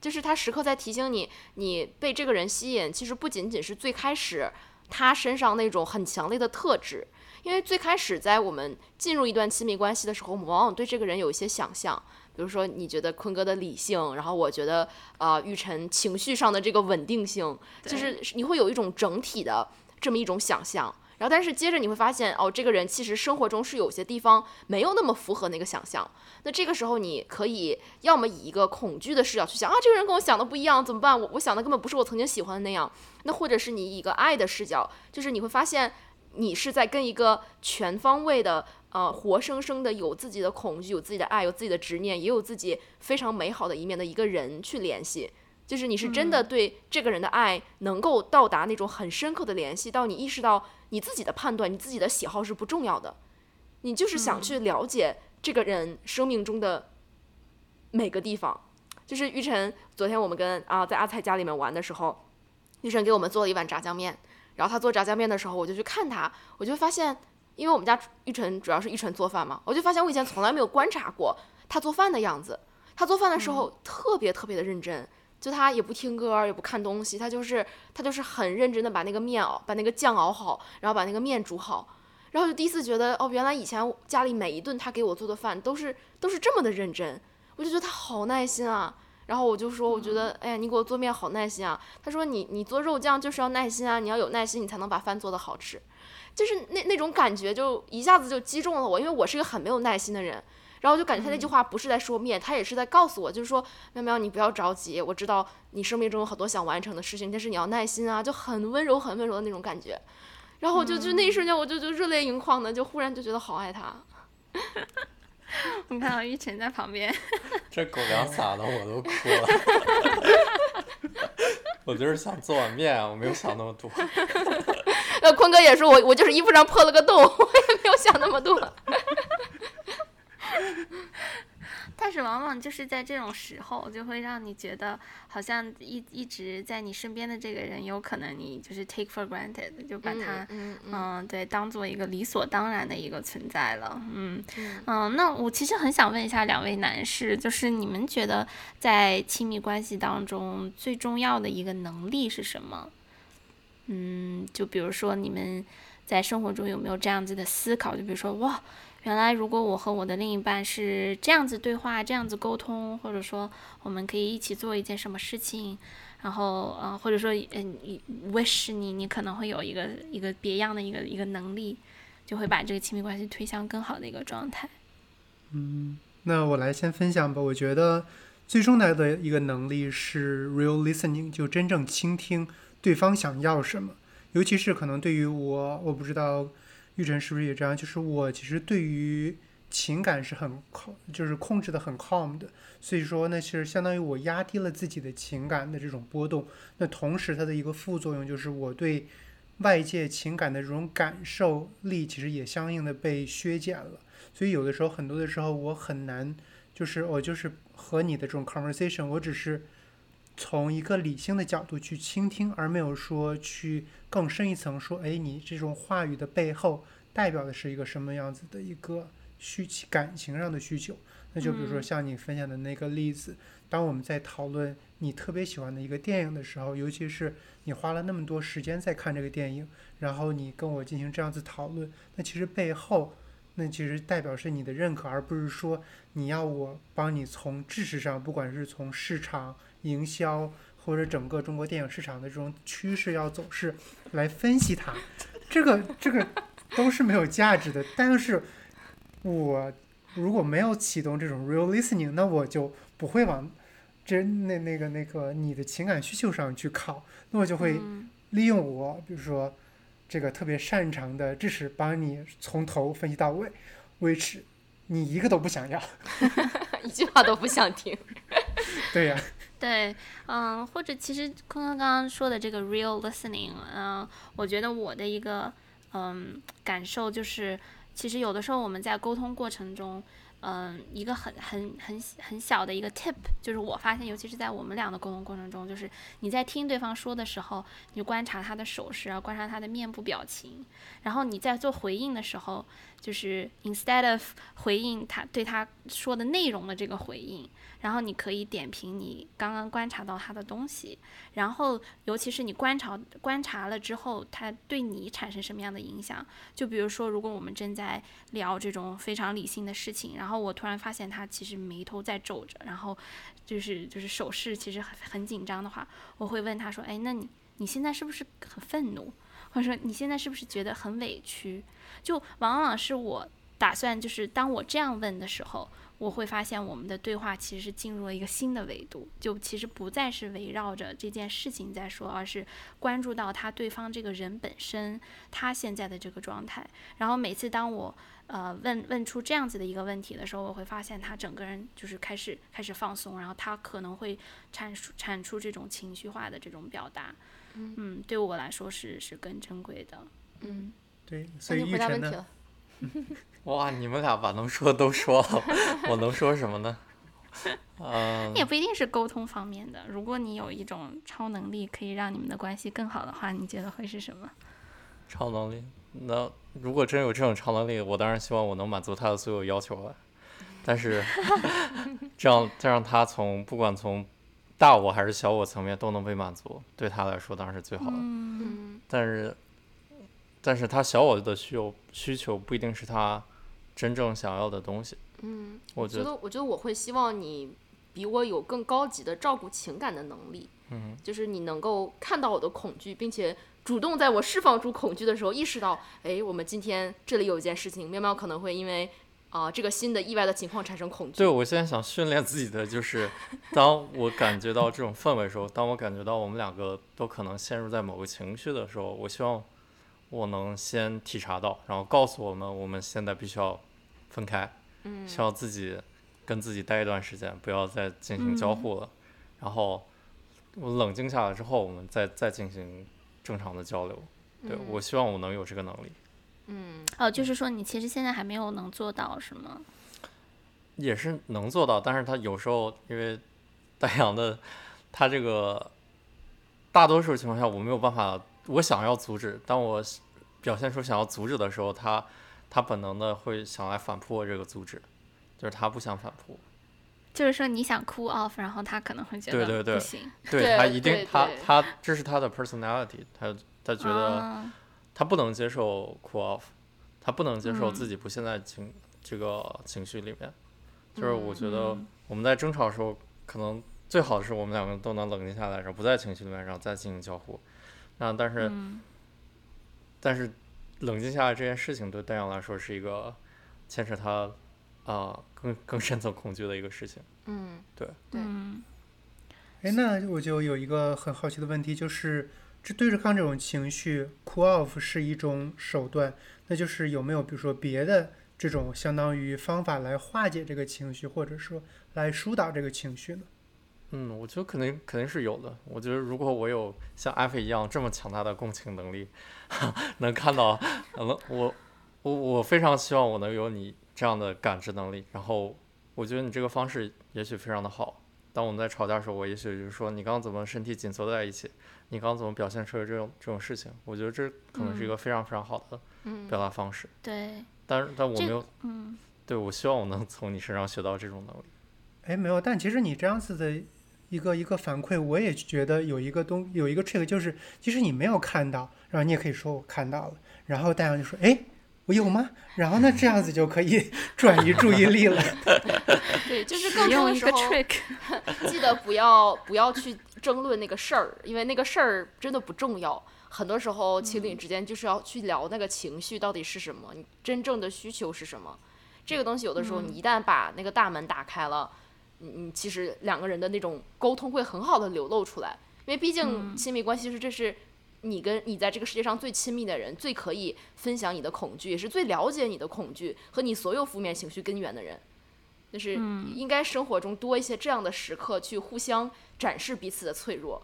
就是他时刻在提醒你，你被这个人吸引，其实不仅仅是最开始他身上那种很强烈的特质。因为最开始在我们进入一段亲密关系的时候，我们往往对这个人有一些想象，比如说你觉得坤哥的理性，然后我觉得啊玉晨情绪上的这个稳定性，就是你会有一种整体的这么一种想象。然后但是接着你会发现，哦，这个人其实生活中是有些地方没有那么符合那个想象。那这个时候你可以要么以一个恐惧的视角去想啊，这个人跟我想的不一样，怎么办？我我想的根本不是我曾经喜欢的那样。那或者是你以一个爱的视角，就是你会发现。你是在跟一个全方位的、呃，活生生的有自己的恐惧、有自己的爱、有自己的执念，也有自己非常美好的一面的一个人去联系。就是你是真的对这个人的爱能够到达那种很深刻的联系，到你意识到你自己的判断、你自己的喜好是不重要的，你就是想去了解这个人生命中的每个地方。就是玉晨，昨天我们跟啊在阿菜家里面玩的时候。玉晨给我们做了一碗炸酱面，然后他做炸酱面的时候，我就去看他，我就发现，因为我们家玉晨主要是玉晨做饭嘛，我就发现我以前从来没有观察过他做饭的样子。他做饭的时候特别特别的认真，就他也不听歌，也不看东西，他就是他就是很认真的把那个面熬，把那个酱熬好，然后把那个面煮好。然后就第一次觉得，哦，原来以前家里每一顿他给我做的饭都是都是这么的认真，我就觉得他好耐心啊。然后我就说，我觉得，哎呀，你给我做面好耐心啊。他说，你你做肉酱就是要耐心啊，你要有耐心，你才能把饭做得好吃。就是那那种感觉，就一下子就击中了我，因为我是一个很没有耐心的人。然后我就感觉他那句话不是在说面，他也是在告诉我，就是说，喵喵，你不要着急，我知道你生命中有很多想完成的事情，但是你要耐心啊，就很温柔、很温柔的那种感觉。然后我就就那一瞬间，我就就热泪盈眶的，就忽然就觉得好爱他。我看到玉晨在旁边，这狗粮撒的我都哭了。我就是想做碗面，我没有想那么多。那，坤哥也说，我我就是衣服上破了个洞，我也没有想那么多。但是往往就是在这种时候，就会让你觉得好像一一直在你身边的这个人，有可能你就是 take for granted，就把他嗯嗯对当做一个理所当然的一个存在了。嗯嗯，那我其实很想问一下两位男士，就是你们觉得在亲密关系当中最重要的一个能力是什么？嗯，就比如说你们在生活中有没有这样子的思考？就比如说哇。原来，如果我和我的另一半是这样子对话、这样子沟通，或者说我们可以一起做一件什么事情，然后呃，或者说嗯，wish 你你可能会有一个一个别样的一个一个能力，就会把这个亲密关系推向更好的一个状态。嗯，那我来先分享吧。我觉得最重要的一个能力是 real listening，就真正倾听对方想要什么，尤其是可能对于我，我不知道。玉晨是不是也这样？就是我其实对于情感是很控，就是控制的很 calm 的，所以说那其实相当于我压低了自己的情感的这种波动。那同时它的一个副作用就是我对外界情感的这种感受力其实也相应的被削减了。所以有的时候很多的时候我很难，就是我就是和你的这种 conversation，我只是。从一个理性的角度去倾听，而没有说去更深一层说，哎，你这种话语的背后代表的是一个什么样子的一个需求，感情上的需求。那就比如说像你分享的那个例子，当我们在讨论你特别喜欢的一个电影的时候，尤其是你花了那么多时间在看这个电影，然后你跟我进行这样子讨论，那其实背后，那其实代表是你的认可，而不是说你要我帮你从知识上，不管是从市场。营销或者整个中国电影市场的这种趋势要走势来分析它，这个这个都是没有价值的。但是，我如果没有启动这种 real listening，那我就不会往这那那个那个你的情感需求上去靠，那我就会利用我，比如说这个特别擅长的知识，帮你从头分析到尾，维持你一个都不想要，一句话都不想听。对呀。对，嗯，或者其实坤坤刚刚说的这个 real listening，嗯，我觉得我的一个嗯感受就是，其实有的时候我们在沟通过程中，嗯，一个很很很很小的一个 tip，就是我发现，尤其是在我们俩的沟通过程中，就是你在听对方说的时候，你观察他的手势啊，观察他的面部表情，然后你在做回应的时候，就是 instead of 回应他对他说的内容的这个回应。然后你可以点评你刚刚观察到他的东西，然后尤其是你观察观察了之后，他对你产生什么样的影响？就比如说，如果我们正在聊这种非常理性的事情，然后我突然发现他其实眉头在皱着，然后就是就是手势其实很很紧张的话，我会问他说：“哎，那你你现在是不是很愤怒？或者说你现在是不是觉得很委屈？”就往往是我打算就是当我这样问的时候。我会发现我们的对话其实是进入了一个新的维度，就其实不再是围绕着这件事情在说，而是关注到他对方这个人本身，他现在的这个状态。然后每次当我呃问问出这样子的一个问题的时候，我会发现他整个人就是开始开始放松，然后他可能会产出产出这种情绪化的这种表达。嗯，对我来说是是更珍贵的。嗯，对，所以玉成呢？哇，你们俩把能说的都说了，我能说什么呢？嗯，也不一定是沟通方面的。如果你有一种超能力，可以让你们的关系更好的话，你觉得会是什么？超能力。那如果真有这种超能力，我当然希望我能满足他的所有要求了。但是 这样这让他从不管从大我还是小我层面都能被满足，对他来说当然是最好的。嗯嗯但是但是他小我的需求需求不一定是他真正想要的东西。嗯，我觉得觉得我觉得我会希望你比我有更高级的照顾情感的能力。嗯，就是你能够看到我的恐惧，并且主动在我释放出恐惧的时候，意识到，哎，我们今天这里有一件事情，喵喵可能会因为啊、这个新的意外的情况产生恐惧。对，我现在想训练自己的就是，当我感觉到这种氛围的时候，当我感觉到我们两个都可能陷入在某个情绪的时候，我希望我能先体察到，然后告诉我们我们现在必须要分开，嗯需要自己跟自己待一段时间，不要再进行交互了。然后我冷静下来之后，我们再再进行正常的交流。对，我希望我能有这个能力。嗯哦，就是说你其实现在还没有能做到，是吗？也是能做到，但是他有时候因为 丹阳的他这个大多数情况下我没有办法，我想要阻止，当我表现出想要阻止的时候，他他本能的会想来反扑我这个阻止，就是他不想反扑，就是说你想 cool off，然后他可能会觉得对对对不行，对他一定他他这是他的 personality，他他觉得啊他不能接受 cool off，他不能接受嗯。自己不陷在情这个情绪里面，就是我觉得嗯我们在争吵的时候，可能最好的是我们两个都能冷静下来，然后不在情绪里面，然后再进行交互。那但是、嗯。但是冷静下来这件事情对戴阳来说是一个牵扯他啊、呃更更深层恐惧的一个事情。嗯。对。嗯。哎，那我就有一个很好奇的问题，就是这对着抗这种情绪，cool off 是一种手段，那就是有没有比如说别的这种相当于方法来化解这个情绪，或者说来疏导这个情绪呢？嗯，我觉得肯定肯定是有的。我觉得如果我有像艾菲一样这么强大的共情能力，能看到，呃，我我我非常希望我能有你这样的感知能力。然后我觉得你这个方式也许非常的好。当我们在吵架的时候，我也许就是说你刚刚怎么身体紧缩在一起，你刚刚怎么表现出了这种这种事情。我觉得这可能是一个非常非常好的嗯表达方式。对，但是但我没有，嗯对我希望我能从你身上学到这种能力。哎，没有，但其实你这样子的一个一个反馈，我也觉得有一个东有一个 trick，就是即使你没有看到，然后你也可以说我看到了，然后大家就说，哎，我有吗？然后呢，这样子就可以 转移注意力了。对，就是使更多用一个的时候，trick，记得不要不要去争论那个事儿，因为那个事儿真的不重要。很多时候情侣之间就是要去聊那个情绪到底是什么，你真正的需求是什么。这个东西有的时候你一旦把那个大门打开了，你你其实两个人的那种沟通会很好的流露出来，因为毕竟嗯亲密关系是这是。你跟你在这个世界上最亲密的人，最可以分享你的恐惧，也是最了解你的恐惧和你所有负面情绪根源的人。就是嗯应该生活中多一些这样的时刻，去互相展示彼此的脆弱，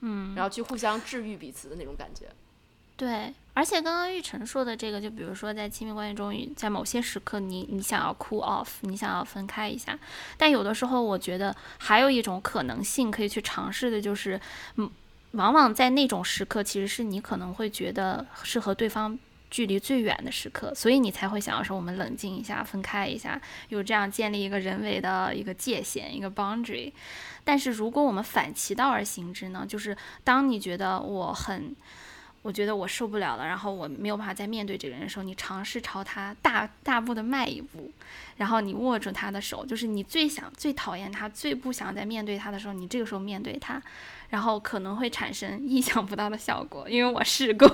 嗯，然后去互相治愈彼此的那种感觉。对，而且刚刚玉成说的这个，就比如说在亲密关系中，在某些时刻你你想要 cool off，你想要分开一下，但有的时候我觉得还有一种可能性可以去尝试的，就是嗯，往往在那种时刻，其实是你可能会觉得是和对方。距离最远的时刻，所以你才会想要说我们冷静一下，分开一下，有这样建立一个人为的一个界限，一个 boundary。但是如果我们反其道而行之呢，就是当你觉得我很我觉得我受不了了，然后我没有办法再面对这个人的时候，你尝试朝他大大步的迈一步，然后你握住他的手，就是你最想、最讨厌他、最不想再面对他的时候，你这个时候面对他，然后可能会产生意想不到的效果，因为我试过，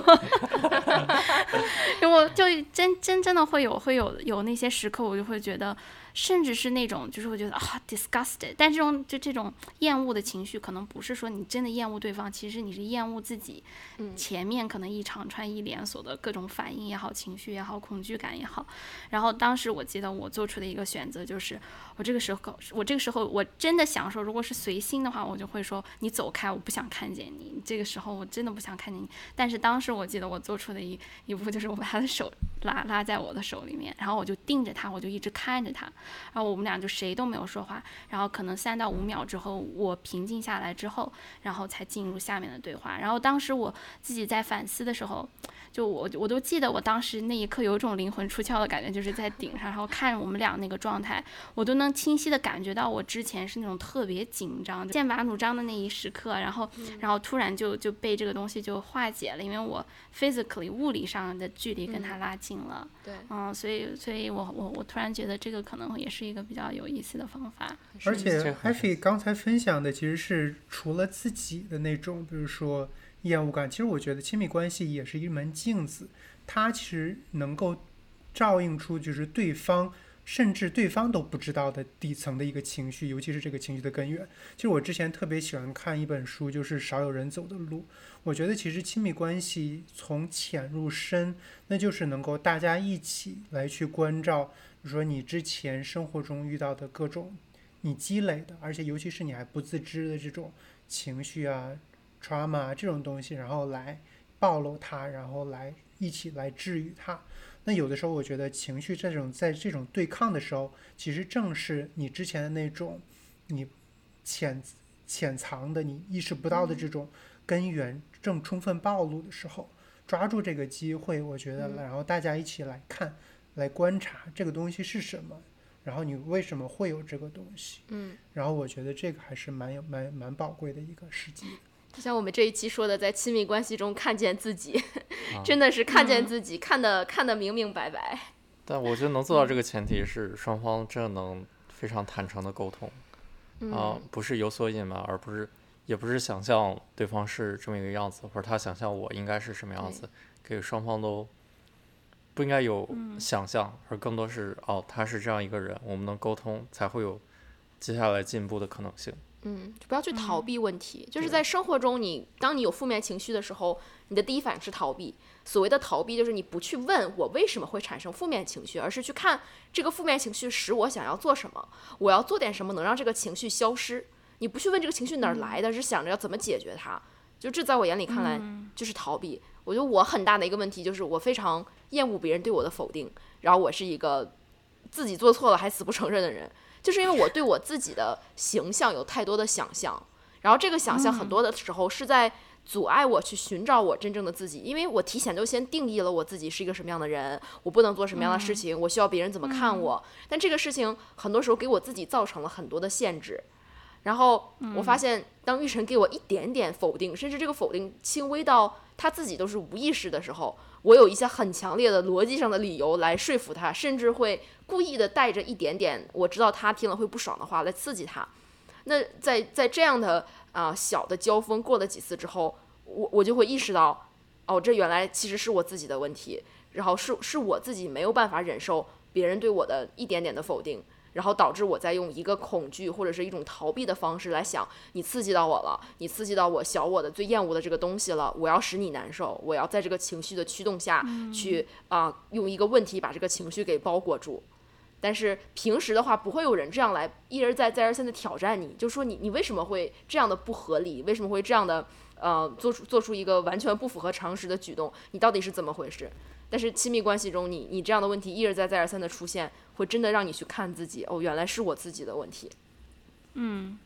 因为我就真真真的会有会有有那些时刻，我就会觉得。甚至是那种，就是会觉得啊，disgusted，但这种就这种厌恶的情绪，可能不是说你真的厌恶对方，其实你是厌恶自己，嗯前面可能一长串一连锁的各种反应也好，情绪也好，恐惧感也好。然后当时我记得我做出的一个选择就是，我这个时候，我这个时候我真的想说，如果是随心的话，我就会说你走开，我不想看见你。这个时候我真的不想看见你。但是当时我记得我做出的一一步就是我把他的手拉拉在我的手里面，然后我就盯着他，我就一直看着他。然后我们俩就谁都没有说话，然后可能三到五秒之后，我平静下来之后，然后才进入下面的对话。然后当时我自己在反思的时候，就我我都记得我当时那一刻有一种灵魂出窍的感觉，就是在顶上，然后看着我们俩那个状态，我都能清晰的感觉到我之前是那种特别紧张、剑拔弩张的那一时刻，然后然后突然就就被这个东西就化解了，因为我 physically 物理上的距离跟他拉近了。对，嗯，所以所以我我我突然觉得这个可能也是一个比较有意思的方法。而这且很 Happy 刚才分享的其实是除了自己的那种，比如说厌恶感，其实我觉得亲密关系也是一门镜子，它其实能够照映出就是对方甚至对方都不知道的底层的一个情绪，尤其是这个情绪的根源。其实我之前特别喜欢看一本书，就是《少有人走的路》。我觉得其实亲密关系从浅入深，那就是能够大家一起来去关照，比如说你之前生活中遇到的各种你积累的，而且尤其是你还不自知的这种情绪啊、trauma 啊这种东西，然后来暴露它，然后来一起来治愈它。那有的时候，我觉得情绪这种在这种对抗的时候，其实正是你之前的那种你潜潜藏的、你意识不到的这种根源正充分暴露的时候，抓住这个机会，我觉得，然后大家一起来看、来观察这个东西是什么，然后你为什么会有这个东西，嗯，然后我觉得这个还是蛮有蛮蛮宝贵的一个时机。就像我们这一期说的，在亲密关系中看见自己，啊。真的是看见自己，看得看得明明白白。但我觉得能做到这个前提是双方真的能非常坦诚的沟通。啊、嗯，不是有所隐瞒，而不是也不是想象对方是这么一个样子，或者他想象我应该是什么样子，给双方都不应该有想象，而更多是哦他是这样一个人，我们能沟通才会有接下来进步的可能性。嗯，就不要去逃避问题。就是在生活中你，当你有负面情绪的时候，你的第一反应是逃避。所谓的逃避，就是你不去问我为什么会产生负面情绪，而是去看这个负面情绪使我想要做什么，我要做点什么能让这个情绪消失。你不去问这个情绪哪儿来的，是想着要怎么解决它。就这在我眼里看来就是逃避。我觉得我很大的一个问题就是我非常厌恶别人对我的否定，然后我是一个自己做错了还死不承认的人。就是因为我对我自己的形象有太多的想象，然后这个想象很多的时候是在阻碍我去寻找我真正的自己，因为我提前就先定义了我自己是一个什么样的人，我不能做什么样的事情，我需要别人怎么看我。但这个事情很多时候给我自己造成了很多的限制。然后我发现，当玉晨给我一点点否定，甚至这个否定轻微到他自己都是无意识的时候，我有一些很强烈的逻辑上的理由来说服他，甚至会故意的带着一点点我知道他听了会不爽的话来刺激他。那在在这样的啊、小的交锋过了几次之后，我我就会意识到，哦，这原来其实是我自己的问题，然后是是我自己没有办法忍受别人对我的一点点的否定。然后导致我在用一个恐惧或者是一种逃避的方式来想，你刺激到我了，你刺激到我小我的最厌恶的这个东西了，我要使你难受，我要在这个情绪的驱动下去啊、用一个问题把这个情绪给包裹住。但是平时的话，不会有人这样来一而再再而三的挑战你，就说你你为什么会这样的不合理，为什么会这样的呃做出做出一个完全不符合常识的举动，你到底是怎么回事？但是亲密关系中你，你这样的问题一而再再而三的出现，会真的让你去看自己，哦，原来是我自己的问题。嗯，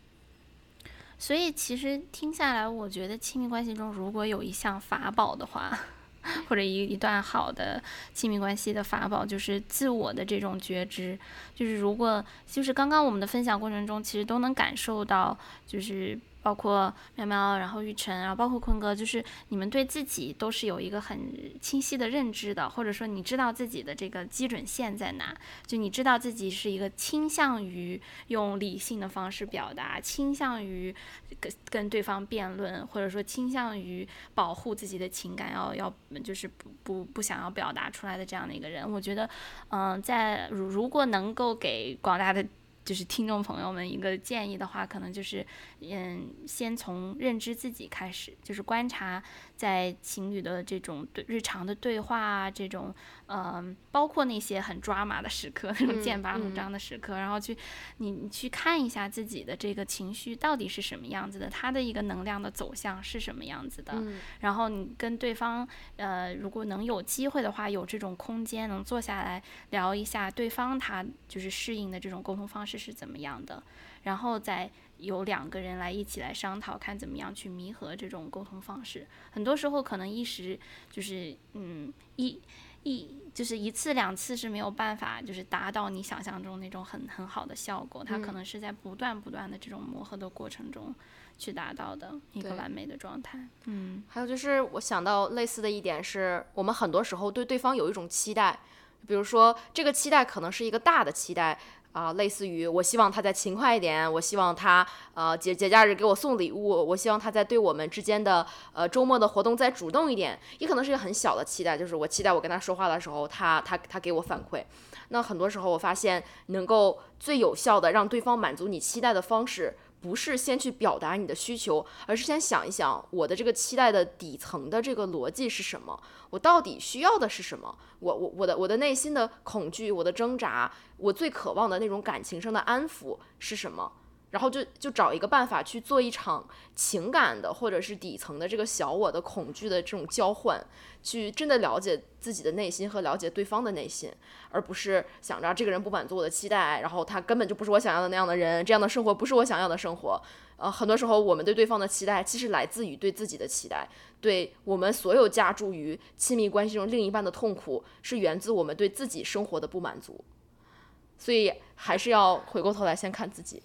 所以其实听下来，我觉得亲密关系中如果有一项法宝的话，或者一一段好的亲密关系的法宝，就是自我的这种觉知。就是如果就是刚刚我们的分享过程中，其实都能感受到，就是包括喵喵，然后玉晨，然后包括坤哥，就是你们对自己都是有一个很清晰的认知的，或者说你知道自己的这个基准线在哪，就你知道自己是一个倾向于用理性的方式表达，倾向于跟跟对方辩论，或者说倾向于保护自己的情感，要要就是不不不想要表达出来的这样的一个人，我觉得，嗯、在如如果能够给广大的。就是听众朋友们一个建议的话，可能就是，嗯，先从认知自己开始，就是观察在情侣的这种对日常的对话啊，这种，嗯，包括那些很抓马的时刻，那种嗯剑拔弩嗯。张的时刻，然后去你你去看一下自己的这个情绪到底是什么样子的，它的一个能量的走向是什么样子的，嗯。然后你跟对方，呃，如果能有机会的话，有这种空间，能坐下来聊一下对方他就是适应的这种沟通方式是怎么样的，然后再有两个人来一起来商讨，看怎么样去弥合这种沟通方式。很多时候可能一时就是嗯一一就是一次两次是没有办法就是达到你想象中那种很很好的效果，它可嗯能是在不断不断的这种磨合的过程中去达到的一个完美的状态。嗯。还有就是，我想到类似的一点是，我们很多时候对对方有一种期待，比如说这个期待可能是一个大的期待啊、类似于我希望他再勤快一点，我希望他呃节节假日给我送礼物，我希望他在对我们之间的呃周末的活动再主动一点，也可能是一个很小的期待，就是我期待我跟他说话的时候，他他他给我反馈。那很多时候我发现，能够最有效的让对方满足你期待的方式，不是先去表达你的需求，而是先想一想我的这个期待的底层的这个逻辑是什么，我到底需要的是什么，我我我的我的内心的恐惧，我的挣扎，我最渴望的那种感情上的安抚是什么。然后就就找一个办法去做一场情感的或者是底层的这个小我的恐惧的这种交换，去真的了解自己的内心和了解对方的内心，而不是想着这个人不满足我的期待，然后他根本就不是我想要的那样的人，这样的生活不是我想要的生活。呃，很多时候我们对对方的期待，其实来自于对自己的期待，对我们所有加注于亲密关系中另一半的痛苦，是源自我们对自己生活的不满足。所以还是要回过头来先看自己。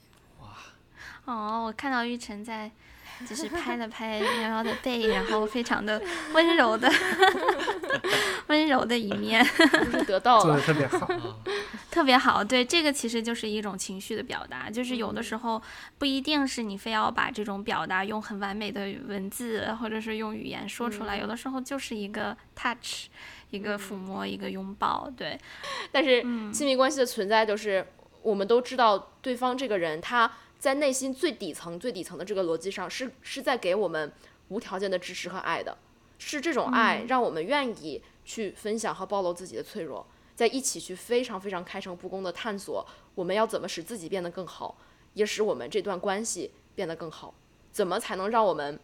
哦，我看到玉成在，就是拍了拍 喵喵的背，然后非常的温柔的 温柔的一面，就是得到做的了，特别好。特别好。对，这个其实就是一种情绪的表达，就是有的嗯时候不一定是你非要把这种表达用很完美的文字或者是用语言说出来，有的时候就是一个 touch，一个抚摸，一个拥抱。对，但是嗯亲密关系的存在，就是我们都知道对方这个人他在内心最底层、最底层的这个逻辑上是是在给我们无条件的支持和爱的，是这种爱嗯。让我们愿意去分享和暴露自己的脆弱，在一起去非常非常开诚布公的探索我们要怎么使自己变得更好，也使我们这段关系变得更好，怎么才能让我们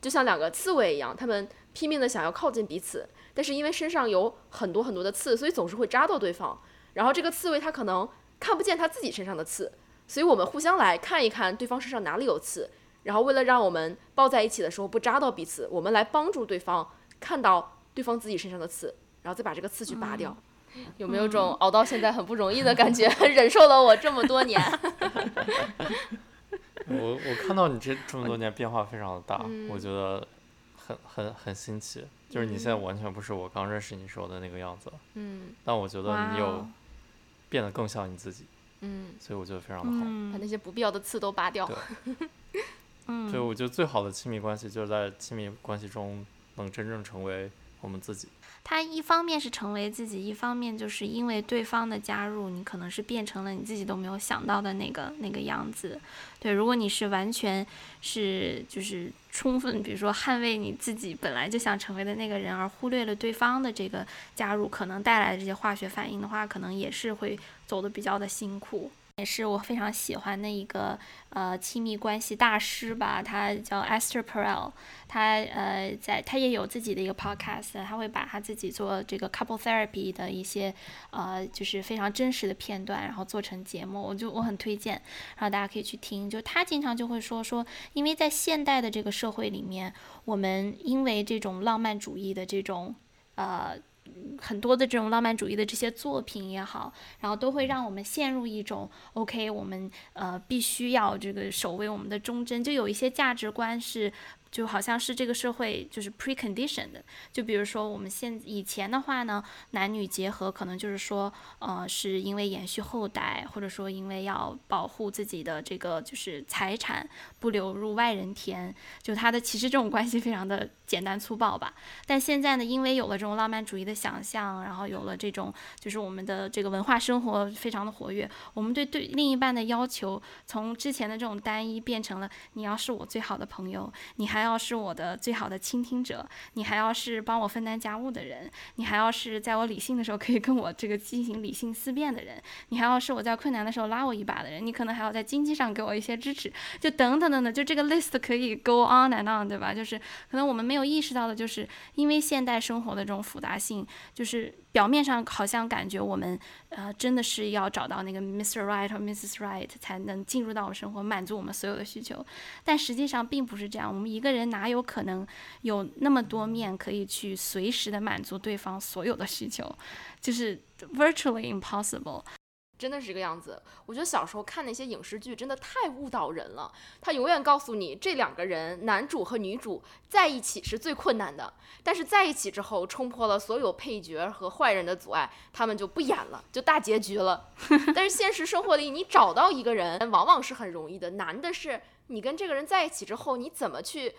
就像两个刺猬一样，他们拼命的想要靠近彼此，但是因为身上有很多很多的刺，所以总是会扎到对方。然后这个刺猬它可能看不见它自己身上的刺，所以我们互相来看一看对方身上哪里有刺，然后为了让我们抱在一起的时候不扎到彼此，我们来帮助对方看到对方自己身上的刺，然后再把这个刺去拔掉。有没有种熬到现在很不容易的感觉？忍受了我这么多年。我我看到你这这么多年变化非常的大，嗯我觉得很很很新奇。就是你现在完全不是我刚认识你时候的那个样子了，嗯但我觉得你有变得更像你自己，嗯，所以我觉得非常的好。把嗯那些不必要的刺都拔掉。对 嗯，所以我觉得最好的亲密关系就是在亲密关系中能真正成为我们自己。他一方面是成为自己，一方面就是因为对方的加入，你可能是变成了你自己都没有想到的那个那个样子。对，如果你是完全是就是充分，比如说捍卫你自己本来就想成为的那个人，而忽略了对方的这个加入可能带来的这些化学反应的话，可能也是会走的比较的辛苦。也是我非常喜欢的一个呃亲密关系大师吧，他叫 Esther Perel，他呃在他也有自己的一个 podcast，他会把他自己做这个 couple therapy 的一些呃就是非常真实的片段，然后做成节目，我就我很推荐，然后大家可以去听。就他经常就会说说，因为在现代的这个社会里面，我们因为这种浪漫主义的这种呃。很多的这种浪漫主义的这些作品也好，然后都会让我们陷入一种 OK，我们呃必须要这个守卫我们的忠贞，就有一些价值观是就好像是这个社会就是 precondition 的。就比如说我们现以前的话呢，男女结合可能就是说，呃，是因为延续后代，或者说因为要保护自己的这个就是财产不流入外人田，就他的其实这种关系非常的简单粗暴吧。但现在呢，因为有了这种浪漫主义的想象，然后有了这种就是我们的这个文化生活非常的活跃，我们对对另一半的要求从之前的这种单一变成了你要是我最好的朋友，你还还要是我的最好的倾听者，你还要是帮我分担家务的人，你还要是在我理性的时候可以跟我这个进行理性思辨的人，你还要是我在困难的时候拉我一把的人，你可能还要在经济上给我一些支持，就等等等等，就这个 list 可以 go on and on，对吧？就是可能我们没有意识到的，就是因为现代生活的这种复杂性，就是表面上好像感觉我们呃真的是要找到那个 Mr. Right 或 Mrs. Right 才能进入到我们生活，满足我们所有的需求，但实际上并不是这样。我们一个人哪有可能有那么多面可以去随时的满足对方所有的需求？就是 virtually impossible。真的是这个样子。我觉得小时候看那些影视剧真的太误导人了。他永远告诉你，这两个人，男主和女主在一起是最困难的，但是在一起之后，冲破了所有配角和坏人的阻碍，他们就不演了，就大结局了。但是现实生活里，你找到一个人往往是很容易的，难的是你跟这个人在一起之后，你怎么去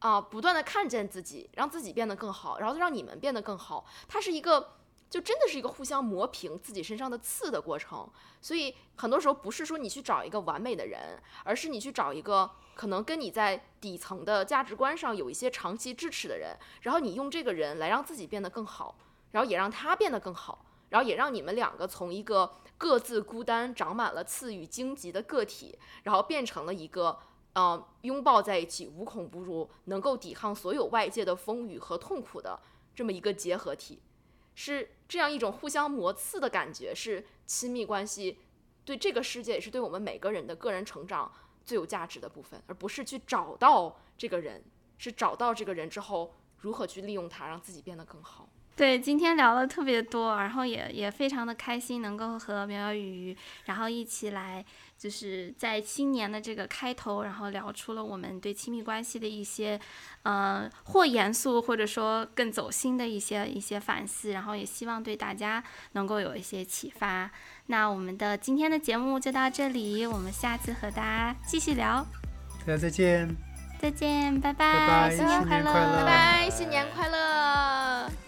啊、不断的看见自己，让自己变得更好，然后让你们变得更好。它是一个。就真的是一个互相磨平自己身上的刺的过程，所以很多时候不是说你去找一个完美的人，而是你去找一个可能跟你在底层的价值观上有一些长期支持的人，然后你用这个人来让自己变得更好，然后也让他变得更好，然后也让你们两个从一个各自孤单、长满了刺与荆棘的个体，然后变成了一个呃拥抱在一起、无孔不入、能够抵抗所有外界的风雨和痛苦的这么一个结合体。是这样一种互相磨刺的感觉，是亲密关系对这个世界，也是对我们每个人的个人成长最有价值的部分，而不是去找到这个人，是找到这个人之后如何去利用他，让自己变得更好。对，今天聊了特别多，然后也也非常的开心，能够和苗苗鱼，然后一起来，就是在新年的这个开头，然后聊出了我们对亲密关系的一些，呃，或严肃或者说更走心的一些一些反思，然后也希望对大家能够有一些启发。那我们的今天的节目就到这里，我们下次和大家继续聊，大家再见。再见，拜拜拜新年快乐拜拜，新年快乐！